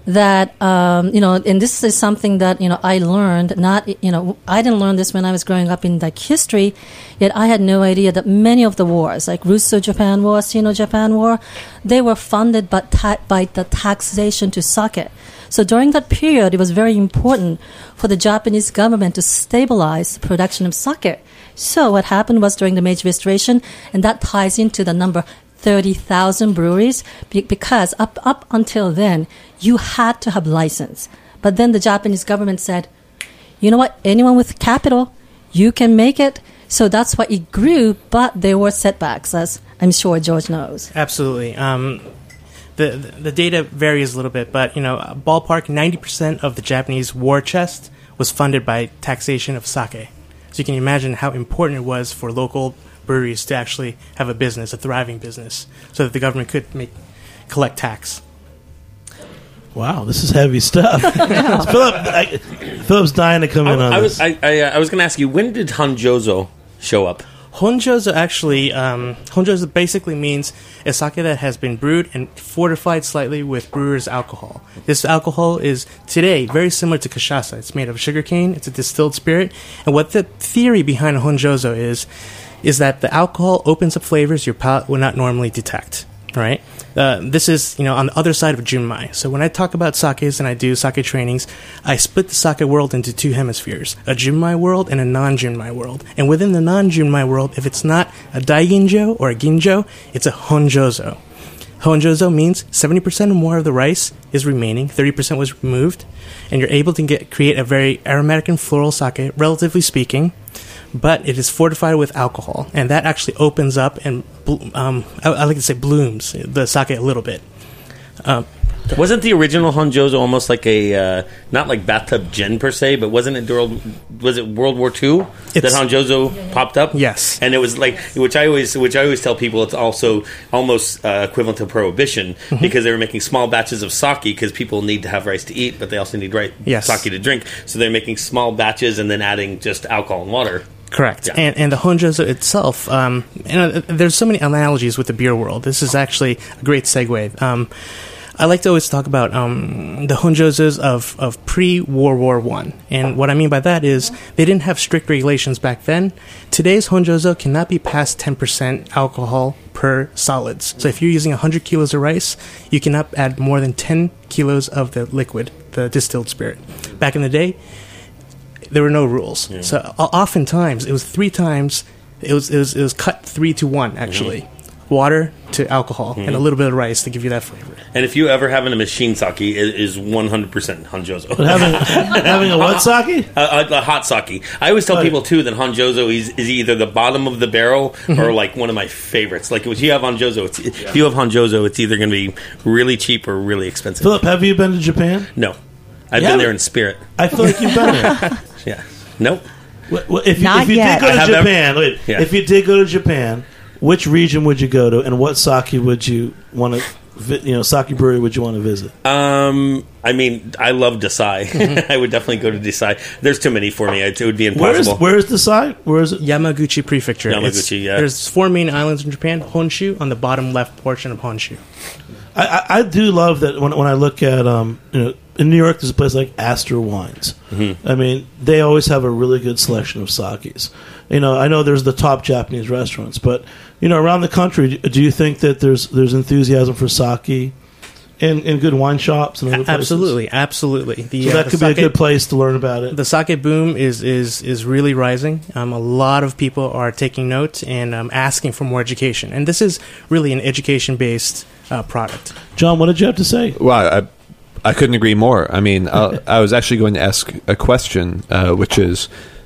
[SPEAKER 6] that um, you know, and this is something that you know I learned. Not you know, I didn't learn this when I was growing up in like history. Yet I had no idea that many of the wars, like Russo-Japan War, Sino-Japan War, they were funded by, ta- by the taxation to sake. So during that period, it was very important for the Japanese government to stabilize the production of sake. So what happened was during the Meiji Restoration, and that ties into the number 30,000 breweries because up, up until then, you had to have license. But then the Japanese government said, you know what, anyone with capital, you can make it. So that's why it grew, but there were setbacks, as I'm sure George knows.
[SPEAKER 7] Absolutely. Um, the, the data varies a little bit, but you know, ballpark ninety percent of the Japanese war chest was funded by taxation of sake. So you can imagine how important it was for local breweries to actually have a business, a thriving business, so that the government could make collect tax.
[SPEAKER 3] Wow, this is heavy stuff. Philip, I, Philip's dying to come in on
[SPEAKER 8] I, I
[SPEAKER 3] this.
[SPEAKER 8] was I, I, uh, I was going to ask you when did Honjozo show up?
[SPEAKER 7] Honjozo actually, um, Honjozo basically means a sake that has been brewed and fortified slightly with brewer's alcohol. This alcohol is today very similar to cachaça. It's made of sugarcane. It's a distilled spirit. And what the theory behind Honjozo is, is that the alcohol opens up flavors your palate would not normally detect. Right. Uh, this is you know on the other side of Junmai. So when I talk about sakes and I do sake trainings, I split the sake world into two hemispheres: a Junmai world and a non-Junmai world. And within the non-Junmai world, if it's not a Daiginjo or a Ginjo, it's a Honjozo. Honjozo means 70% or more of the rice is remaining, 30% was removed, and you're able to get create a very aromatic and floral sake, relatively speaking, but it is fortified with alcohol, and that actually opens up and um, I, I like to say blooms the sake a little bit. Um,
[SPEAKER 8] Wasn't the original Honjozo almost like a uh, not like bathtub gin per se, but wasn't it during was it World War II that Honjozo popped up?
[SPEAKER 7] Yes.
[SPEAKER 8] and it was like which I always which I always tell people it's also almost uh, equivalent to prohibition
[SPEAKER 7] Mm-hmm.
[SPEAKER 8] because they were making small batches of sake because people need to have rice to eat, but they also need right
[SPEAKER 7] Yes.
[SPEAKER 8] sake to drink. So they're making small batches and then adding just alcohol and water.
[SPEAKER 7] Correct.
[SPEAKER 8] Yeah.
[SPEAKER 7] And, and the Honjozo itself, um, you know, there's so many analogies with the beer world. This is actually a great segue. Um, I like to always talk about um, the Honjozos of, of pre World War One, and what I mean by that is they didn't have strict regulations back then. Today's Honjozo cannot be past 10% alcohol per solids. So if you're using 100 kilos of rice, you cannot add more than 10 kilos of the liquid, the distilled spirit. Back in the day, there were no rules. So o- oftentimes it was three times. It was it was it was cut three to one actually. Water to alcohol and a little bit of rice to give you that flavor.
[SPEAKER 8] And if you ever having a machine sake, it is one hundred percent Honjozo.
[SPEAKER 3] Having having a what sake?
[SPEAKER 8] a, a, a hot sake. I always tell
[SPEAKER 3] Oh,
[SPEAKER 8] people too that Honjozo is, is either the bottom of the barrel
[SPEAKER 3] Mm-hmm.
[SPEAKER 8] or like one of my favorites. Like if you have Honjozo, it's, if you have Honjozo, it's either going to be really cheap or really expensive.
[SPEAKER 3] Philip, have you been to Japan?
[SPEAKER 8] no, I've
[SPEAKER 3] Yeah.
[SPEAKER 8] been there in spirit.
[SPEAKER 3] I feel like you've been there.
[SPEAKER 8] Yeah, nope.
[SPEAKER 3] Wh- wh- if, you,
[SPEAKER 4] Not
[SPEAKER 3] if you
[SPEAKER 4] yet.
[SPEAKER 3] did go
[SPEAKER 8] I
[SPEAKER 3] to
[SPEAKER 8] have never-
[SPEAKER 3] Japan, wait,
[SPEAKER 8] Yeah.
[SPEAKER 3] if you did go to Japan, which region would you go to, and what sake would you want to, vi- you know, sake brewery would you want to visit?
[SPEAKER 8] Um, I mean, I love Dassai. I would definitely go to Dassai. There's too many for me. It, it would be
[SPEAKER 3] Where's
[SPEAKER 8] impossible.
[SPEAKER 3] where's the site? Where is it?
[SPEAKER 7] Yamaguchi Prefecture.
[SPEAKER 8] Yamaguchi,
[SPEAKER 7] It's-
[SPEAKER 8] yeah.
[SPEAKER 7] There's four main islands in Japan. Honshu on the bottom left portion of Honshu.
[SPEAKER 3] I, I, do love that when, when I look at um, you know, in New York, there's a place like Astor Wines. I mean, they always have a really good selection of sakes. You know, I know there's the top Japanese restaurants, but you know, around the country, do- do you think that there's there's enthusiasm for sake in, in good wine shops and other places?
[SPEAKER 7] Absolutely, absolutely. The,
[SPEAKER 3] So
[SPEAKER 7] uh,
[SPEAKER 3] that
[SPEAKER 7] the
[SPEAKER 3] could be a good place to learn about it.
[SPEAKER 7] The sake boom is is is really rising. Um, a lot of people are taking note and um, asking for more education, and this is really an education based uh, product.
[SPEAKER 3] John, what did you have to say?
[SPEAKER 5] Well, I, I couldn't agree more. I mean, I, I was actually going to ask a question, uh, which is uh,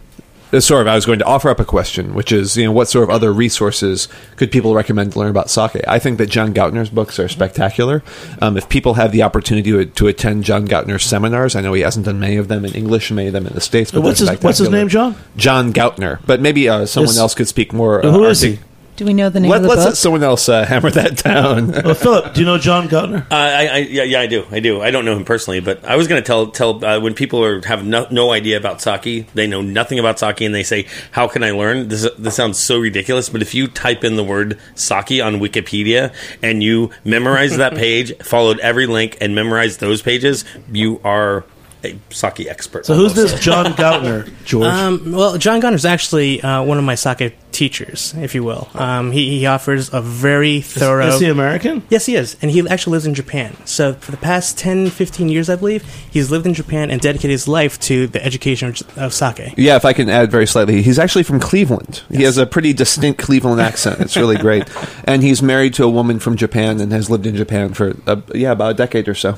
[SPEAKER 5] sort of. I was going to offer up a question, which is, you know, what sort of other resources could people recommend to learn about sake? I think that John Gauntner's books are spectacular. Um, if people have the opportunity to, to attend John Gauntner's seminars, I know he hasn't done many of them in English many of them in the states. But
[SPEAKER 3] What's his What's his name, John?
[SPEAKER 5] John Gautner. But maybe uh, someone
[SPEAKER 3] Yes.
[SPEAKER 5] else could speak more. Uh,
[SPEAKER 3] Who is he?
[SPEAKER 5] Artic-
[SPEAKER 4] Do we know the name
[SPEAKER 5] Let,
[SPEAKER 4] of the
[SPEAKER 5] let's
[SPEAKER 4] book?
[SPEAKER 5] let someone else uh, hammer that down.
[SPEAKER 3] Well, Philip, do you know John Gauntner?
[SPEAKER 8] Uh, I, I, yeah, yeah, I do. I do. I don't know him personally, but I was going to tell tell uh, when people are have no, no idea about sake, they know nothing about sake, and they say, "How can I learn?" This this sounds so ridiculous, but if you type in the word sake on Wikipedia and you memorize that page, followed every link, and memorize those pages, you are a sake expert.
[SPEAKER 3] So who's
[SPEAKER 8] almost.
[SPEAKER 3] this John Gauntner, George?
[SPEAKER 7] Um, well, John Gauntner is actually uh, one of my sake teachers, if you will. Um, he, he offers a very thorough.
[SPEAKER 3] is he American?
[SPEAKER 7] Yes, he is. And he actually lives in Japan. So for the past 10, 15 years, I believe, he's lived in Japan and dedicated his life to the education of, of sake.
[SPEAKER 5] Yeah, if I can add very slightly, he's actually from Cleveland. He has a pretty distinct Cleveland accent. It's really great, and he's married to a woman from Japan and has lived in Japan for uh, yeah about a decade or so.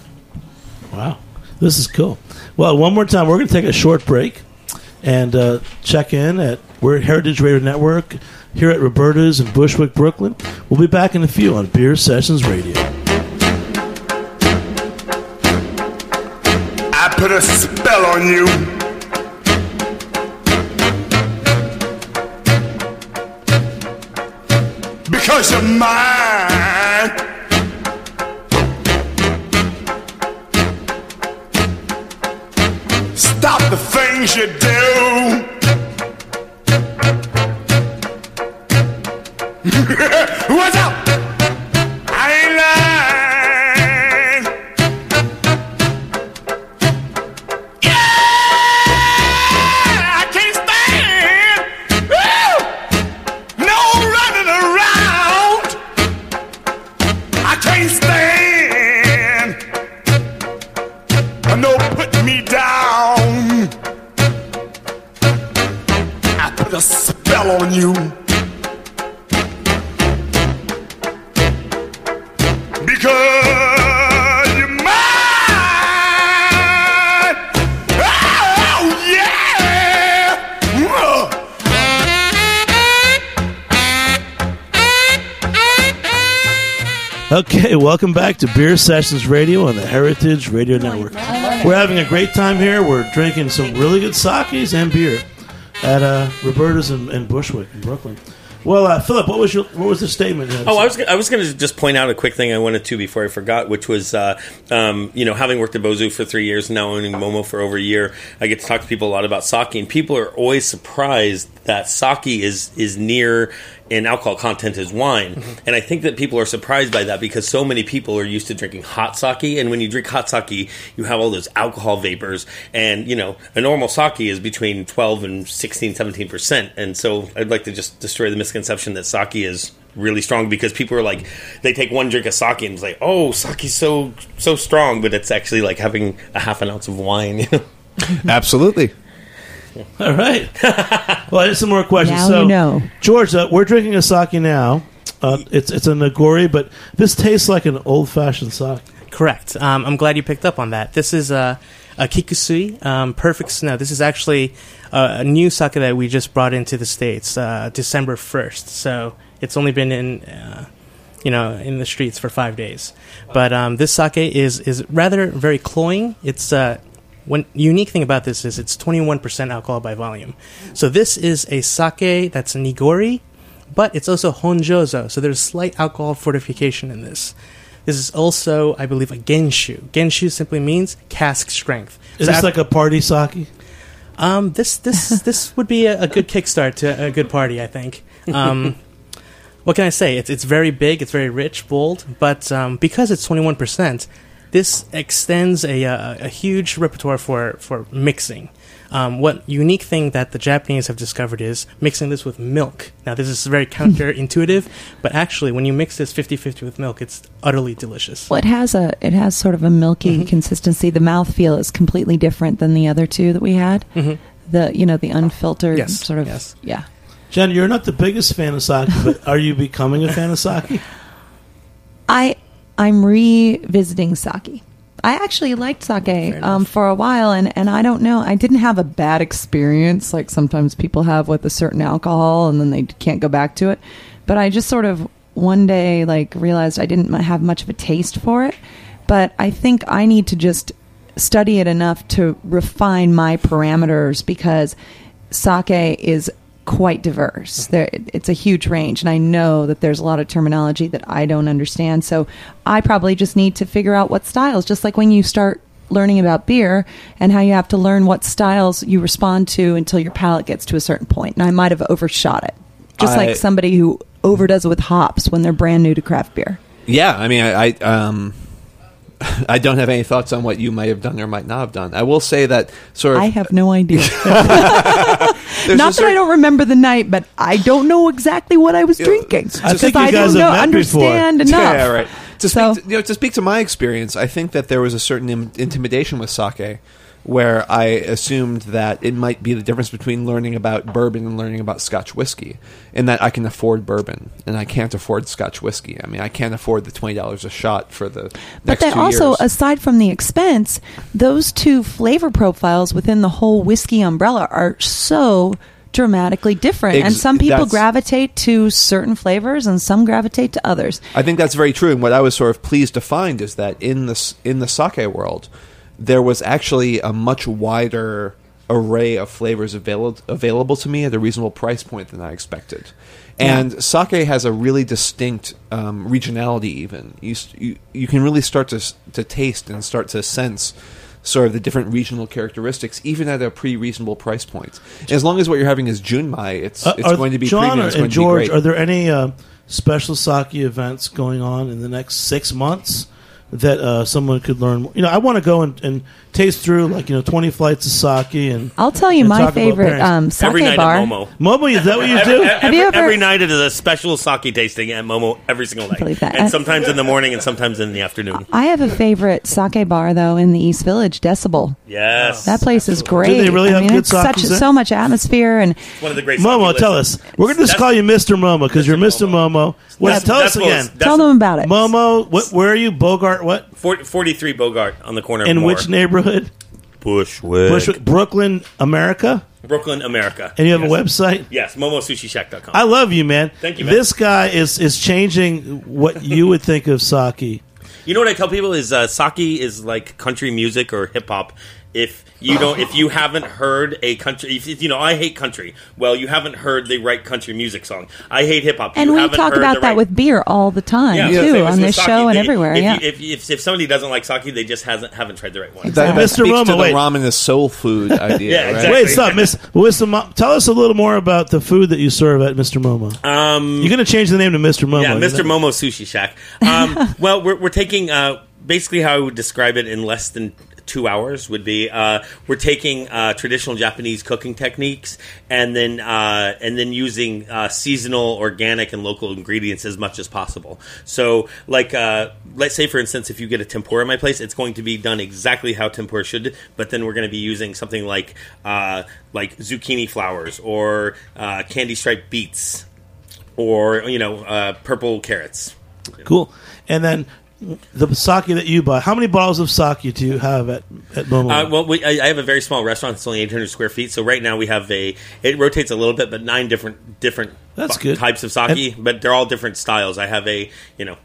[SPEAKER 3] Wow, this is cool. Well, one more time, we're going to take a short break and uh, check in at we're at Heritage Radio Network here at Roberta's in Bushwick, Brooklyn. We'll be back in a few on Beer Sessions Radio.
[SPEAKER 9] I put a spell on you. Because you're mine. Stop the things you do.
[SPEAKER 3] Welcome back to Beer Sessions Radio on the Heritage Radio Network. We're having a great time here. We're drinking some really good sakes and beer at uh, Roberta's in, in Bushwick in Brooklyn. Well, uh, Philip, what was your what was the statement? you had to
[SPEAKER 8] Oh? I was I was going to just point out a quick thing I wanted to before I forgot, which was uh, um, you know having worked at Bozu for three years and now owning Momo for over a year, I get to talk to people a lot about sake, and people are always surprised that sake is is near in alcohol content as wine, mm-hmm. and I think that people are surprised by that because so many people are used to drinking hot sake, and when you drink hot sake, you have all those alcohol vapors, and you know a normal sake is between twelve and 16, 17 percent, and so I'd like to just destroy the misconception that sake is really strong because people are like they take one drink of sake and it's like oh sake's so so strong but it's actually like having a half an ounce of wine you know?
[SPEAKER 5] Absolutely.
[SPEAKER 3] All right. well, I have some more questions.
[SPEAKER 4] Now
[SPEAKER 3] so,
[SPEAKER 4] you know.
[SPEAKER 3] George, uh, we're drinking a sake now. Uh, it's it's a Nigori, but this tastes like an old fashioned sake.
[SPEAKER 7] Correct. Um, I'm glad you picked up on that. This is a, a Kikusui, um, perfect snow. This is actually uh, a new sake that we just brought into the states uh, December 1st. So it's only been in, uh, you know, in the streets for five days. But um, this sake is is rather very cloying. It's uh, one unique thing about this is it's 21% alcohol by volume. So this is a sake that's nigori, but it's also honjozo. So there's slight alcohol fortification in this. This is also, I believe, a genshu. Genshu simply means cask strength.
[SPEAKER 3] Is
[SPEAKER 7] So
[SPEAKER 3] this like a party sake?
[SPEAKER 7] um, this this this would be a, a good kickstart to a good party, I think. Um, what can I say? It's it's very big, it's very rich, bold, but um, because it's twenty one percent, this extends a, uh, a huge repertoire for for mixing. Um, what unique thing that the Japanese have discovered is mixing this with milk. Now, this is very counterintuitive, but actually, when you mix this 50-50 with milk, it's utterly delicious.
[SPEAKER 4] Well, it has a it has sort of a milky
[SPEAKER 3] Mm-hmm.
[SPEAKER 4] consistency. The mouthfeel is completely different than the other two that we had.
[SPEAKER 7] Mhm.
[SPEAKER 4] The you know the unfiltered
[SPEAKER 7] Yes,
[SPEAKER 4] sort of
[SPEAKER 7] yes.
[SPEAKER 4] yeah.
[SPEAKER 3] Jen, you're not the biggest fan of sake, but are you becoming a fan of sake?
[SPEAKER 4] I I'm revisiting sake. I actually liked sake um, for a while, and, and I don't know. I didn't have a bad experience like sometimes people have with a certain alcohol, and then they can't go back to it. But I just sort of one day like realized I didn't have much of a taste for it. But I think I need to just study it enough to refine my parameters because sake is quite diverse. There, it's a huge range, and I know that there's a lot of terminology that I don't understand. So I probably just need to figure out what styles. Just like when you start learning about beer and how you have to learn what styles you respond to until your palate gets to a certain point. And I might have overshot it, just
[SPEAKER 5] I-
[SPEAKER 4] like somebody who overdoes it with hops when they're brand new to craft beer.
[SPEAKER 5] Yeah, I mean, I, I um, I don't have any thoughts on what you might have done or might not have done. I will say that sort of.
[SPEAKER 4] I have no idea. Not that
[SPEAKER 5] certain-
[SPEAKER 4] I don't remember the night, but I don't know exactly what I was
[SPEAKER 5] Yeah,
[SPEAKER 4] drinking
[SPEAKER 5] I
[SPEAKER 4] because
[SPEAKER 3] think you
[SPEAKER 4] I
[SPEAKER 3] guys
[SPEAKER 4] don't
[SPEAKER 3] have
[SPEAKER 4] know,
[SPEAKER 3] met before.
[SPEAKER 4] understand enough.
[SPEAKER 5] Yeah, right. To
[SPEAKER 4] So-
[SPEAKER 5] speak, to, you know, to speak to my experience, I think that there was a certain Im- intimidation with sake, where I assumed that it might be the difference between learning about bourbon and learning about Scotch whiskey, and that I can afford bourbon and I can't afford Scotch whiskey. I mean, I can't afford the twenty dollars a shot for the
[SPEAKER 4] But
[SPEAKER 5] two
[SPEAKER 4] also,
[SPEAKER 5] years.
[SPEAKER 4] aside from the expense, those two flavor profiles within the whole whiskey umbrella are so dramatically different. and some people gravitate to certain flavors and some gravitate to others.
[SPEAKER 5] I think that's very true. And what I was sort of pleased to find is that in the in the sake world, there was actually a much wider array of flavors available available to me at a reasonable price point than I expected. And sake has a really distinct um, regionality. Even you, you you can really start to s- to taste and start to sense sort of the different regional characteristics, even at a pretty reasonable price point. As long as what you're having is junmai, it's
[SPEAKER 3] Uh,
[SPEAKER 5] it's going to be
[SPEAKER 3] John
[SPEAKER 5] premium. It's
[SPEAKER 3] and George. Are there any uh, special sake events going on in the next six months that uh, someone could learn. You know, I want to go and, and taste through like you know twenty flights of sake and.
[SPEAKER 4] I'll tell you my favorite um, sake
[SPEAKER 8] every night
[SPEAKER 4] bar.
[SPEAKER 8] at Momo.
[SPEAKER 3] Momo, is that what you
[SPEAKER 8] Every,
[SPEAKER 3] do?
[SPEAKER 8] every,
[SPEAKER 4] you ever-
[SPEAKER 8] every night it is a special sake tasting at Momo every single night,
[SPEAKER 4] believe that.
[SPEAKER 8] and sometimes in the morning and sometimes in the afternoon.
[SPEAKER 4] I have a favorite sake bar though in the East Village, Decibel.
[SPEAKER 8] Yes,
[SPEAKER 4] That place is great.
[SPEAKER 3] Do they really
[SPEAKER 4] I
[SPEAKER 3] have
[SPEAKER 4] mean,
[SPEAKER 3] good
[SPEAKER 4] it's such
[SPEAKER 3] there?
[SPEAKER 4] so much atmosphere and
[SPEAKER 8] one of the great.
[SPEAKER 3] Momo,
[SPEAKER 8] sake
[SPEAKER 3] tell
[SPEAKER 8] lists.
[SPEAKER 3] us. We're going to just call you Mr. Momo because you're Mr.
[SPEAKER 8] Mr.
[SPEAKER 3] Momo. What,
[SPEAKER 8] That's-
[SPEAKER 3] tell us again.
[SPEAKER 4] tell them about it.
[SPEAKER 3] Momo, what, where are you? Bogart, what?
[SPEAKER 8] 40, 43 Bogart on the corner.
[SPEAKER 3] In
[SPEAKER 8] of
[SPEAKER 3] which neighborhood?
[SPEAKER 8] Bushwick.
[SPEAKER 3] Bushwick, Brooklyn, America?
[SPEAKER 8] Brooklyn, America.
[SPEAKER 3] And you have
[SPEAKER 8] yes.
[SPEAKER 3] a website?
[SPEAKER 8] Yes, momosushishack.com.
[SPEAKER 3] I love you, man.
[SPEAKER 8] Thank you, man.
[SPEAKER 3] This guy is, is changing what you would think of sake.
[SPEAKER 8] You know what I tell people is uh, sake is like country music or hip hop. If you don't, if you haven't heard a country, if, if, you know, I hate country. Well, you haven't heard the right country music song. I hate hip hop.
[SPEAKER 4] and
[SPEAKER 8] You
[SPEAKER 4] we
[SPEAKER 8] haven't
[SPEAKER 4] talk
[SPEAKER 8] heard
[SPEAKER 4] about
[SPEAKER 8] the
[SPEAKER 4] that
[SPEAKER 8] right-
[SPEAKER 4] with beer all the time
[SPEAKER 8] Yeah,
[SPEAKER 4] too on this
[SPEAKER 8] sake.
[SPEAKER 4] show and
[SPEAKER 8] They-
[SPEAKER 4] everywhere.
[SPEAKER 8] If,
[SPEAKER 4] yeah.
[SPEAKER 8] you, if, if, if somebody doesn't like sake, they just hasn't haven't tried the right one.
[SPEAKER 5] That,
[SPEAKER 3] Mr.
[SPEAKER 5] speaks
[SPEAKER 3] Roma,
[SPEAKER 5] to the
[SPEAKER 3] wait.
[SPEAKER 5] ramen is soul food idea.
[SPEAKER 8] Yeah,
[SPEAKER 5] right?
[SPEAKER 3] Wait, stop, Miss. Mr. Tell us a little more about the food that you serve at Mr. Momo.
[SPEAKER 8] Um,
[SPEAKER 3] You're going to change the name to Mr. Momo.
[SPEAKER 8] yeah, Mr. Momo Sushi Shack. Um, well, we're, we're taking uh, basically how I would describe it in less than two hours would be uh, we're taking uh, traditional Japanese cooking techniques and then uh, and then using uh, seasonal, organic, and local ingredients as much as possible. So, like uh, let's say for instance, if you get a tempura in my place, it's going to be done exactly how tempura should, but then we're going to be using something like uh, like zucchini flowers or candy striped beets or you know purple carrots.
[SPEAKER 3] Cool. And then the sake that you buy. How many bottles of sake do you have at at Momo?
[SPEAKER 8] Uh, well, we, I, I have a very small restaurant. It's only 800 square feet. So right now we have a. It rotates a little bit, but nine different different
[SPEAKER 3] That's
[SPEAKER 8] bu-
[SPEAKER 3] good.
[SPEAKER 8] types of sake, but they're all different styles. I have a you know.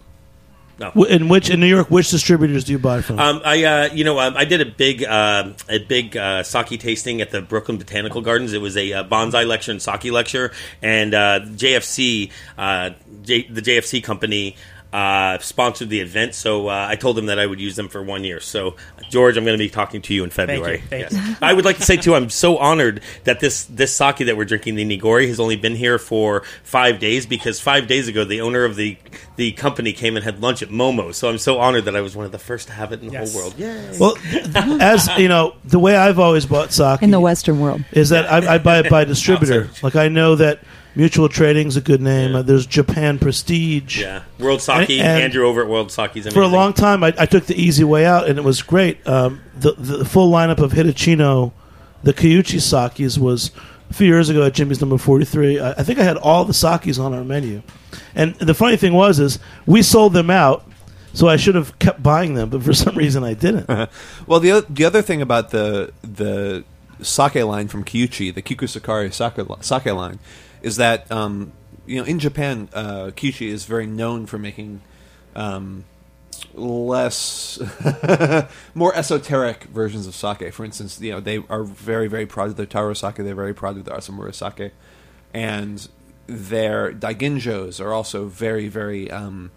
[SPEAKER 8] No.
[SPEAKER 3] Wh- in which in New York, which distributors do you buy from?
[SPEAKER 8] Um, I uh, you know um, I did a big uh, a big uh, sake tasting at the Brooklyn Botanical Gardens. It was a uh, bonsai lecture and sake lecture, and uh, JFC uh, J- the JFC company. Uh, sponsored the event, so uh, I told them that I would use them for one year. So, George, I'm going to be talking to you in February.
[SPEAKER 7] Thank
[SPEAKER 8] Yes. I would like to say too, I'm so honored that this this sake that we're drinking, the Nigori, has only been here for five days because five days ago the owner of the the company came and had lunch at Momo. So I'm so honored that I was one of the first to have it in the
[SPEAKER 7] Yes.
[SPEAKER 8] whole world. Yay!
[SPEAKER 3] well, as you know, the way I've always bought sake
[SPEAKER 4] in the Western world.
[SPEAKER 3] is that I, I buy it by distributor.
[SPEAKER 8] Outside.
[SPEAKER 3] like I know that Mutual Trading's a good name. Uh, there's Japan Prestige.
[SPEAKER 8] Yeah, World Sake.
[SPEAKER 3] And- and
[SPEAKER 8] Andrew over at World Sake is amazing.
[SPEAKER 3] For a long time, I, I took the easy way out, and it was great. Um, the, the full lineup of Hitachino, the Kiuchi sakis was a few years ago at Jimmy's number 43. I, I think I had all the sakis on our menu. And the funny thing was is we sold them out, so I should have kept buying them, but for some reason I didn't.
[SPEAKER 5] Well, the oth- the other thing about the the sake line from Kiuchi, the Kikusakari sake, sake line, is that um, you know in Japan, uh, is very known for making um, less more esoteric versions of sake. For instance, you know they are very very proud of their taro sake. They're very proud of their asamura sake, and their daiginjos are also very very. Um,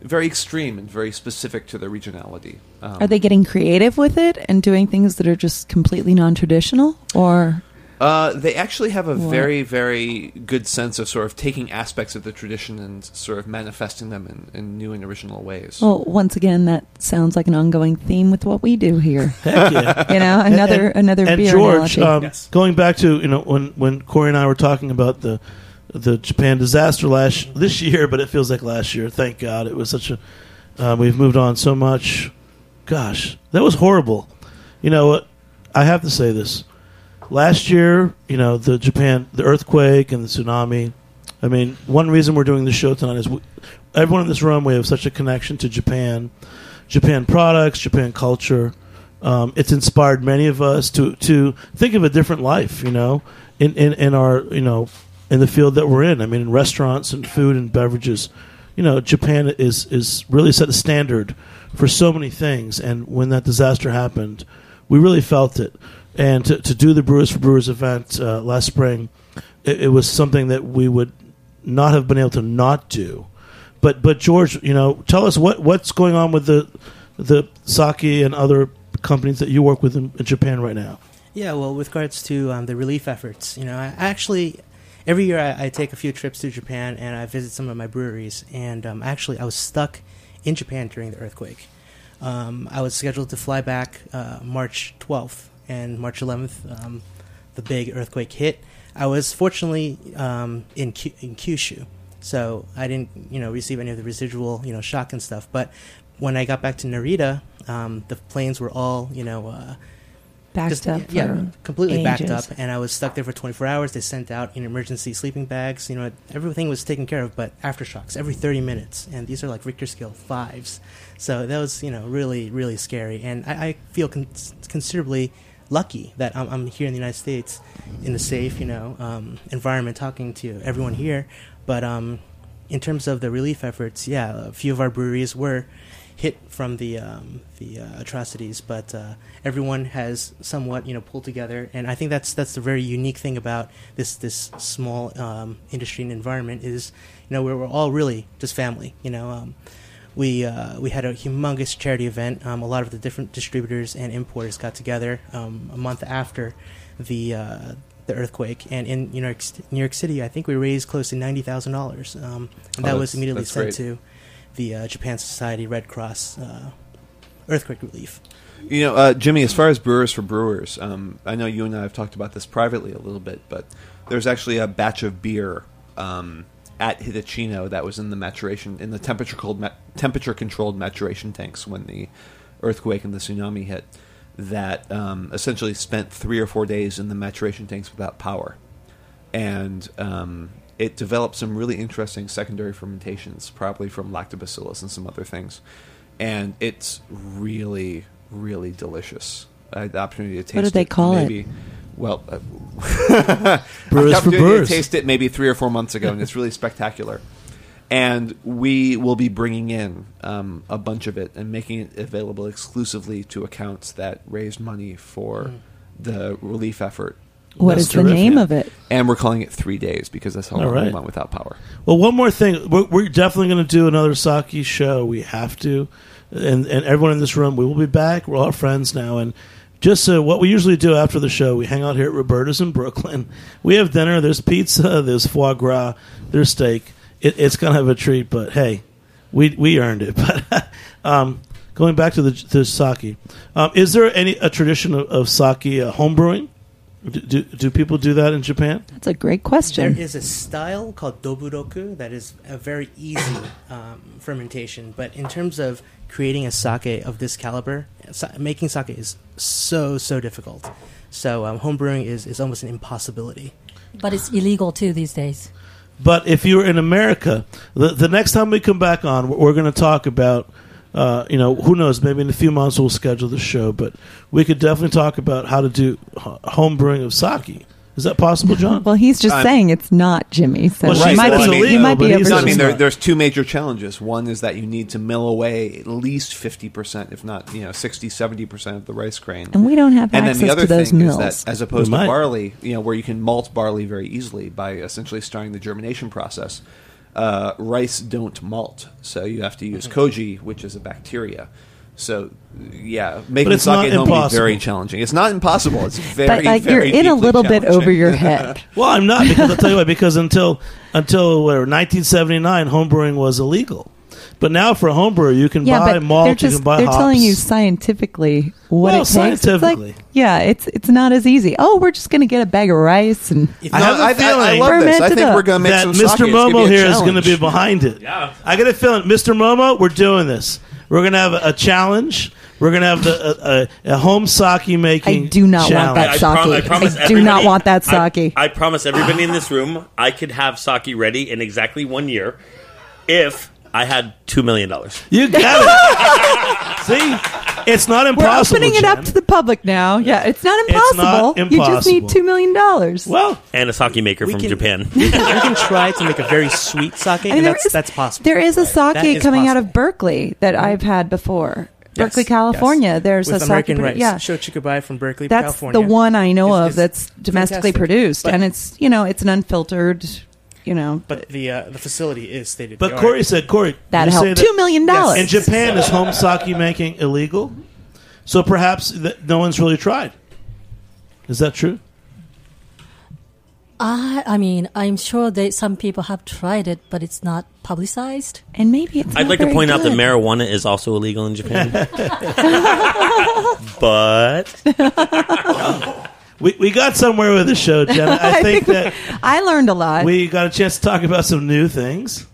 [SPEAKER 5] very extreme and very specific to their regionality. Um,
[SPEAKER 4] Are they getting creative with it and doing things that are just completely non-traditional, or
[SPEAKER 5] Uh, they actually have a
[SPEAKER 4] What?
[SPEAKER 5] very, very good sense of sort of taking aspects of the tradition and sort of manifesting them in, in new and original ways.
[SPEAKER 4] well, once again, that sounds like an ongoing theme with what we do here.
[SPEAKER 3] Heck yeah.
[SPEAKER 4] You know, another
[SPEAKER 3] and,
[SPEAKER 4] another
[SPEAKER 3] and
[SPEAKER 4] beer
[SPEAKER 3] George,
[SPEAKER 4] analogy.
[SPEAKER 3] um,
[SPEAKER 8] Yes.
[SPEAKER 3] going back to you know when when Corey and I were talking about the the Japan disaster last this year, but it feels like last year. Thank God, it was such a. Uh, we've moved on so much. Gosh, that was horrible. You know what? I have to say this. Last year, you know, the Japan, the earthquake and the tsunami. I mean, one reason we're doing this show tonight is we, everyone in this room we have such a connection to Japan, Japan products, Japan culture. Um, it's inspired many of us to to think of a different life. You know, in, in in our you know in the field that we're in. I mean, in restaurants and food and beverages. You know, Japan is is really set a standard for so many things. And when that disaster happened, we really felt it. And to, to do the Brewers for Brewers event uh, last spring, it, it was something that we would not have been able to not do. But but George, you know, tell us what what's going on with the the sake and other companies that you work with in, in Japan right now.
[SPEAKER 7] Yeah, well, with regards to um, the relief efforts, you know, I actually every year I, I take a few trips to Japan and I visit some of my breweries. And um, actually, I was stuck in Japan during the earthquake. Um, I was scheduled to fly back uh, March 12th and March 11th. Um, the big earthquake hit. I was fortunately um, in Ky- in Kyushu, so I didn't you know receive any of the residual you know shock and stuff. But when I got back to Narita, um, the planes were all you know. Uh,
[SPEAKER 4] Backed
[SPEAKER 7] just-
[SPEAKER 4] up.
[SPEAKER 7] yeah, completely backed up, and I was stuck there for 24 hours. They sent out you know, emergency sleeping bags. You know, everything was taken care of, but aftershocks every 30 minutes, and these are like Richter scale fives. So that was you know really really scary, and I, I feel con- considerably lucky that I'm, I'm here in the United States in a safe you know um, environment, talking to everyone here. But um, in terms of the relief efforts, yeah, a few of our breweries were hit from the um, the uh, atrocities, but uh, everyone has somewhat you know pulled together, and I think that's that's the very unique thing about this this small um, industry and environment is you know we're, we're all really just family. You know, um, we uh, we had a humongous charity event. Um, a lot of the different distributors and importers got together um, a month after the. Uh, the earthquake and in New York, New York City, I think we raised close to ninety thousand dollars, um, and
[SPEAKER 5] Oh,
[SPEAKER 7] that was immediately sent
[SPEAKER 5] great.
[SPEAKER 7] to the uh, Japan Society Red Cross uh, earthquake relief.
[SPEAKER 5] You know, uh, Jimmy, as far as Brewers for Brewers, um, I know you and I have talked about this privately a little bit, but there's actually a batch of beer um, at Hitachino that was in the maturation, in the temperature cold ma- temperature controlled maturation tanks when the earthquake and the tsunami hit, that um, essentially spent three or four days in the maturation tanks without power, and um, it developed some really interesting secondary fermentations, probably from lactobacillus and some other things, and it's really, really delicious. I had the opportunity to taste.
[SPEAKER 4] What did they
[SPEAKER 5] it
[SPEAKER 4] call it?
[SPEAKER 5] maybe, Well, uh, I had the
[SPEAKER 3] for
[SPEAKER 5] opportunity
[SPEAKER 3] Brewers.
[SPEAKER 5] To taste it maybe three or four months ago, and it's really spectacular. And we will be bringing in um, a bunch of it and making it available exclusively to accounts that raised money for the relief effort.
[SPEAKER 4] What
[SPEAKER 3] That's
[SPEAKER 4] is the name of it?
[SPEAKER 5] And we're calling it three days because that's how
[SPEAKER 3] All
[SPEAKER 5] long we
[SPEAKER 3] right.
[SPEAKER 5] went without power.
[SPEAKER 3] Well, one more thing. We're, we're definitely going to do another sake show. We have to. And, and everyone in this room, we will be back. We're all friends now. And just so what we usually do after the show, we hang out here at Roberta's in Brooklyn. We have dinner. There's pizza. There's foie gras. There's steak. It, it's kind of a treat, but hey, we we earned it. But um, going back to the to sake, um, is there any a tradition of, of sake uh, home brewing? Do, do, do people do that in Japan?
[SPEAKER 4] That's a great question.
[SPEAKER 7] There is a style called doburoku that is a very easy um, fermentation, but in terms of creating a sake of this caliber, sa- making sake is so so difficult. So um, home brewing is, is almost an impossibility.
[SPEAKER 6] But it's illegal too these days.
[SPEAKER 3] But if you're in America, the, the next time we come back on, we're, we're going to talk about, uh, you know, who knows, maybe in a few months we'll schedule the show, but we could definitely talk about how to do home brewing of sake. Is that possible, John?
[SPEAKER 4] Well, he's just
[SPEAKER 5] I'm-
[SPEAKER 4] saying it's not Jimmy. So
[SPEAKER 3] Well,
[SPEAKER 4] he
[SPEAKER 3] she
[SPEAKER 4] might
[SPEAKER 3] said
[SPEAKER 4] be,
[SPEAKER 3] it's
[SPEAKER 4] he
[SPEAKER 3] illegal,
[SPEAKER 4] might be
[SPEAKER 3] he's
[SPEAKER 4] able
[SPEAKER 5] No, I mean, there, there's two major challenges. One is that you need to mill away at least 50%, if not, you know, 60, 70% of the rice grain.
[SPEAKER 4] And we don't have
[SPEAKER 5] and then
[SPEAKER 4] access
[SPEAKER 5] the other
[SPEAKER 4] to those
[SPEAKER 5] thing
[SPEAKER 4] mills.
[SPEAKER 5] is that as opposed to barley, you know, where you can malt barley very easily by essentially starting the germination process, uh, rice don't malt. So you have to use koji, which is a bacteria. So, yeah, making
[SPEAKER 3] it's
[SPEAKER 5] sake
[SPEAKER 3] not
[SPEAKER 5] at home is
[SPEAKER 3] impossible.
[SPEAKER 5] very challenging. It's not impossible. It's very,
[SPEAKER 4] but like you're
[SPEAKER 5] very
[SPEAKER 4] in a
[SPEAKER 5] deeply
[SPEAKER 4] little bit
[SPEAKER 5] challenging.
[SPEAKER 4] over your head.
[SPEAKER 3] Well, I'm not because I'll tell you why. Because until until whatever, 1979, homebrewing was illegal. But now for a homebrewer, you can
[SPEAKER 4] yeah,
[SPEAKER 3] buy
[SPEAKER 4] but
[SPEAKER 3] malt,
[SPEAKER 4] they're
[SPEAKER 3] you
[SPEAKER 4] just
[SPEAKER 3] can buy
[SPEAKER 4] they're
[SPEAKER 3] hops.
[SPEAKER 4] telling you scientifically what
[SPEAKER 3] Well,
[SPEAKER 4] it takes. It's like-
[SPEAKER 3] scientifically.
[SPEAKER 4] yeah, it's it's not as easy. Oh, we're just going to get a bag of rice and
[SPEAKER 7] If
[SPEAKER 3] I have a
[SPEAKER 5] I, I, I
[SPEAKER 3] feeling-
[SPEAKER 5] love this. I
[SPEAKER 4] Ferment
[SPEAKER 5] think
[SPEAKER 4] up.
[SPEAKER 5] we're going to make
[SPEAKER 3] that
[SPEAKER 5] some
[SPEAKER 3] Mr.
[SPEAKER 5] sake. It's gonna
[SPEAKER 3] Momo
[SPEAKER 5] be a
[SPEAKER 3] here is going to be
[SPEAKER 5] challenge.
[SPEAKER 3] behind it.
[SPEAKER 8] Yeah.
[SPEAKER 3] I got a feeling, Mr. Momo, we're doing this. We're going to have a, a challenge. We're going to have the, a, a, a home sake making.
[SPEAKER 4] I do not
[SPEAKER 3] challenge.
[SPEAKER 4] want that
[SPEAKER 8] I, prom-
[SPEAKER 4] sake.
[SPEAKER 8] I promise
[SPEAKER 4] I do not want that
[SPEAKER 8] I-
[SPEAKER 4] sake.
[SPEAKER 8] I, promise everybody in this room I could have sake ready in exactly one year if I had two million dollars.
[SPEAKER 3] You got it. See, it's not impossible.
[SPEAKER 4] We're
[SPEAKER 3] impossible.
[SPEAKER 4] opening it up to the public now. Yeah, it's not
[SPEAKER 3] It's not
[SPEAKER 4] impossible. You just need two million dollars.
[SPEAKER 3] Well,
[SPEAKER 8] And a sake maker
[SPEAKER 7] We
[SPEAKER 8] from
[SPEAKER 7] can-
[SPEAKER 8] Japan.
[SPEAKER 7] we can, we can try to make a very sweet sake,
[SPEAKER 4] I mean,
[SPEAKER 7] and that's,
[SPEAKER 4] is-
[SPEAKER 7] that's possible.
[SPEAKER 4] There is a sake
[SPEAKER 7] That is
[SPEAKER 4] coming out of. Berkeley that I've had before.
[SPEAKER 7] Yes,
[SPEAKER 4] Berkeley, California.
[SPEAKER 7] yes.
[SPEAKER 4] There's
[SPEAKER 7] With
[SPEAKER 4] a
[SPEAKER 7] American
[SPEAKER 4] sake.
[SPEAKER 7] rice.
[SPEAKER 4] Yeah,
[SPEAKER 7] Shochikubai from Berkeley,
[SPEAKER 4] that's
[SPEAKER 7] California.
[SPEAKER 4] the one I know
[SPEAKER 7] It's-
[SPEAKER 4] of
[SPEAKER 7] it's
[SPEAKER 4] that's domestically
[SPEAKER 7] fantastic.
[SPEAKER 4] produced,
[SPEAKER 7] But-
[SPEAKER 4] and it's you know it's an unfiltered. You know,
[SPEAKER 7] But the uh, the facility is stated.
[SPEAKER 3] but Corey said, Corey,
[SPEAKER 4] that
[SPEAKER 3] you say
[SPEAKER 4] two million dollars.
[SPEAKER 3] In Japan, is home sake making illegal? So perhaps th- no one's really tried. Is that true?
[SPEAKER 6] I, I mean, I'm sure that some people have tried it, but it's not publicized.
[SPEAKER 4] And maybe it's.
[SPEAKER 8] I'd
[SPEAKER 4] not
[SPEAKER 8] like to
[SPEAKER 4] very
[SPEAKER 8] point out that marijuana is also illegal in Japan. but
[SPEAKER 3] We, we got somewhere with the show, Jenna. I, think that
[SPEAKER 4] I learned a lot.
[SPEAKER 3] we got a chance to talk about some new things.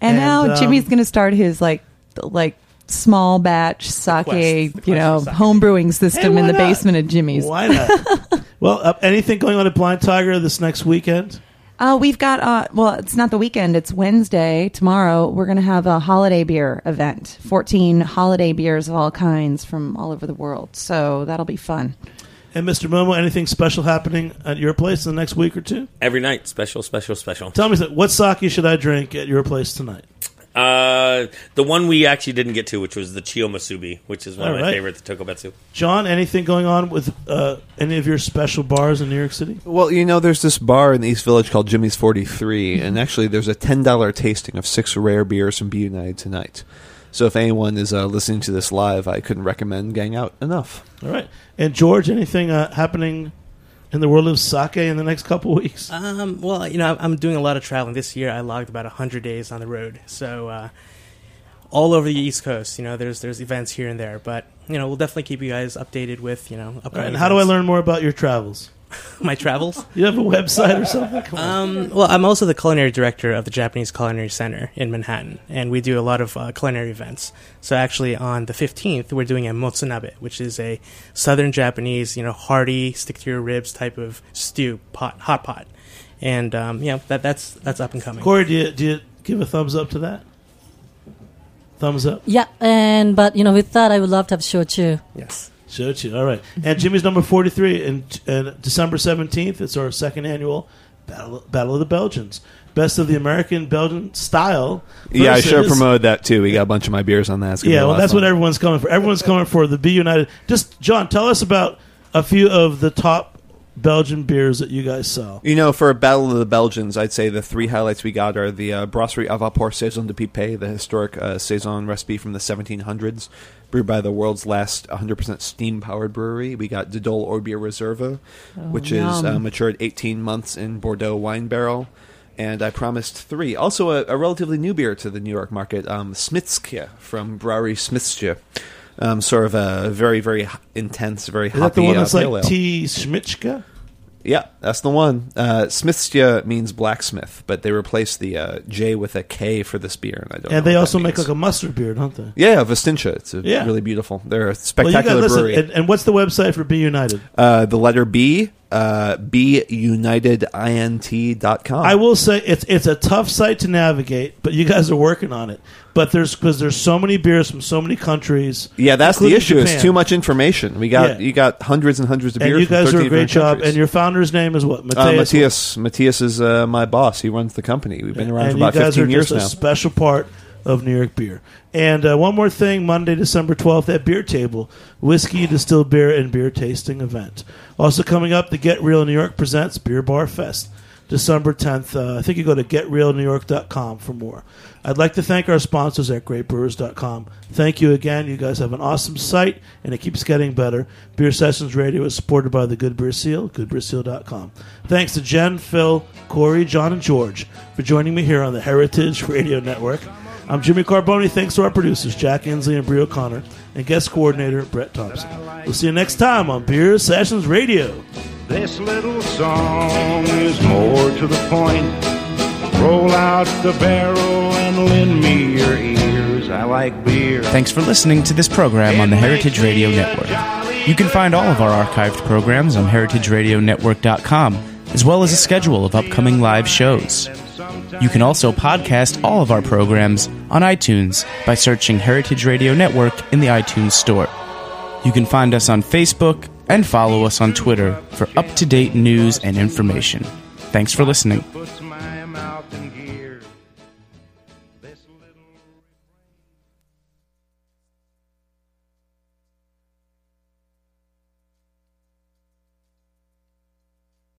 [SPEAKER 4] and,
[SPEAKER 3] and,
[SPEAKER 4] now
[SPEAKER 3] um,
[SPEAKER 4] Jimmy's going to start his like like small batch sake,
[SPEAKER 7] quest
[SPEAKER 4] you know,
[SPEAKER 7] for sake.
[SPEAKER 4] home brewing system
[SPEAKER 3] Hey,
[SPEAKER 4] in
[SPEAKER 3] why
[SPEAKER 4] the
[SPEAKER 3] not?
[SPEAKER 4] basement of Jimmy's.
[SPEAKER 3] Why not? well, uh, anything going on at Blind Tiger this next weekend?
[SPEAKER 4] Uh, we've got uh, well, it's not the weekend; it's Wednesday. Tomorrow, we're going to have a holiday beer event. Fourteen holiday beers of all kinds from all over the world. So that'll be fun.
[SPEAKER 3] And Mr. Momo, anything special happening at your place in the next week or two?
[SPEAKER 8] every night, special, special, special.
[SPEAKER 3] Tell me, what sake should I drink at your place tonight?
[SPEAKER 8] Uh, the one we actually didn't get to, which was the Chiyomusubi, which is one of
[SPEAKER 3] All
[SPEAKER 8] my
[SPEAKER 3] right.
[SPEAKER 8] favorites, the Tokubetsu.
[SPEAKER 3] John, anything going on with uh, any of your special bars in New York City?
[SPEAKER 5] Well, you know, there's this bar in the East Village called Jimmy's 43, and actually there's a $10 tasting of six rare beers from Be United tonight. So if anyone is uh, listening to this live, I couldn't recommend Gang Out enough.
[SPEAKER 3] All right. And George, anything uh, happening in the world of sake in the next couple weeks?
[SPEAKER 7] Um, well, you know, I'm doing a lot of traveling this year. I logged about 100 days on the road, so uh, all over the East Coast. You know, there's there's events here and there, but you know, we'll definitely keep you guys updated with you know
[SPEAKER 3] All right,
[SPEAKER 7] upcoming.
[SPEAKER 3] and how do I learn more about your travels?
[SPEAKER 7] my travels?
[SPEAKER 3] You have a website or something? Come on.
[SPEAKER 7] Um, well, I'm also the culinary director of the Japanese Culinary Center in Manhattan, and we do a lot of uh, culinary events. So actually, on the 15th, we're doing a motsunabe, which is a southern Japanese, you know, hearty, stick to your ribs type of stew pot, hot pot, and um, yeah, that that's that's up and coming.
[SPEAKER 3] Corey, do you, do you give a thumbs up to that? Thumbs up.
[SPEAKER 6] Yeah, and but you know, with that, I would love to have shochu.
[SPEAKER 7] Yes.
[SPEAKER 3] Showed you. All right. And Jimmy's number 43. And, and December 17th, it's our second annual Battle, Battle of the Belgians. Best of the American Belgian style.
[SPEAKER 5] Yeah, I sure promoted that too. We got a bunch of my beers on that. It's gonna be
[SPEAKER 3] Yeah, well, that's what everyone's coming for. Everyone's coming for the Be United. Just, John, tell us about a few of the top Belgian beers that you guys sell.
[SPEAKER 5] You know, for a Battle of the Belgians, I'd say the three highlights we got are the uh, Brasserie à Vapeur Saison de Pipaix, the historic uh, Saison recipe from the 1700s, brewed by the world's last 100% steam-powered brewery. We got De Dolle Oerbier Reserva, which is uh, matured 18 months in Bordeaux wine barrel. And I promised three. Also, a, a relatively new beer to the New York market, um, Smiske from Brewery Smisje. Um, sort of a very, very intense, very
[SPEAKER 3] Is that the one
[SPEAKER 5] uh,
[SPEAKER 3] that's
[SPEAKER 5] pale
[SPEAKER 3] like
[SPEAKER 5] ale.
[SPEAKER 3] T. Schmitschka?
[SPEAKER 5] Yeah, that's the one. Uh, Smisje means blacksmith, but they replaced the uh, J with a K for this beer, and I don't. know
[SPEAKER 3] And they
[SPEAKER 5] what
[SPEAKER 3] also
[SPEAKER 5] that
[SPEAKER 3] make
[SPEAKER 5] means.
[SPEAKER 3] like a mustard beer, don't they?
[SPEAKER 5] yeah, Vestincha. It's a
[SPEAKER 3] Yeah.
[SPEAKER 5] really beautiful. They're a
[SPEAKER 3] Well, you
[SPEAKER 5] spectacular
[SPEAKER 3] guys, listen,
[SPEAKER 5] brewery.
[SPEAKER 3] and, and what's the website for Be United?
[SPEAKER 5] uh, the letter B, uh, bunitedint.com.
[SPEAKER 3] I will say it's it's a tough site to navigate, but you guys are working on it. But there's because there's so many beers from so many countries.
[SPEAKER 5] Yeah, that's the issue.
[SPEAKER 3] Japan.
[SPEAKER 5] It's too much information. We got
[SPEAKER 3] Yeah.
[SPEAKER 5] you got hundreds and hundreds of
[SPEAKER 3] And
[SPEAKER 5] beers.
[SPEAKER 3] you
[SPEAKER 5] from
[SPEAKER 3] guys do
[SPEAKER 5] 13
[SPEAKER 3] a great job.
[SPEAKER 5] countries.
[SPEAKER 3] And your founder's name is what?
[SPEAKER 5] uh,
[SPEAKER 3] Matthias.
[SPEAKER 5] Matthias. Matthias is uh, my boss. He runs the company. We've been around
[SPEAKER 3] and
[SPEAKER 5] for about
[SPEAKER 3] guys
[SPEAKER 5] 15
[SPEAKER 3] are
[SPEAKER 5] years now.
[SPEAKER 3] special part of New York beer. And uh, one more thing: Monday, December twelfth, at Beer Table, whiskey, distilled beer, and beer tasting event. Also coming up, the Get Real New York presents Beer Bar Fest, December tenth. Uh, I think you go to getrealnewyork.com for more. I'd like to thank our sponsors at GreatBrewers.com. Thank you again. You guys have an awesome site, and it keeps getting better. Beer Sessions Radio is supported by the Good Beer Seal, goodbeerseal.com. Thanks to Jen, Phil, Corey, John, and George for joining me here on the Heritage Radio Network. I'm Jimmy Carbone. Thanks to our producers, Jack Inslee and Brie O'Connor, and guest coordinator, Brett Thompson. We'll see you next time on Beer Sessions Radio.
[SPEAKER 2] This little song is more to the point. Roll out the barrel and lend me your ears. I like beer.
[SPEAKER 1] Thanks for listening to this program on the Heritage Radio Network. You can find all of our archived programs on heritageradionetwork.com, as well as a schedule of upcoming live shows. You can also podcast all of our programs on iTunes by searching Heritage Radio Network in the iTunes Store. You can find us on Facebook and follow us on Twitter for up to date news and information. Thanks for listening.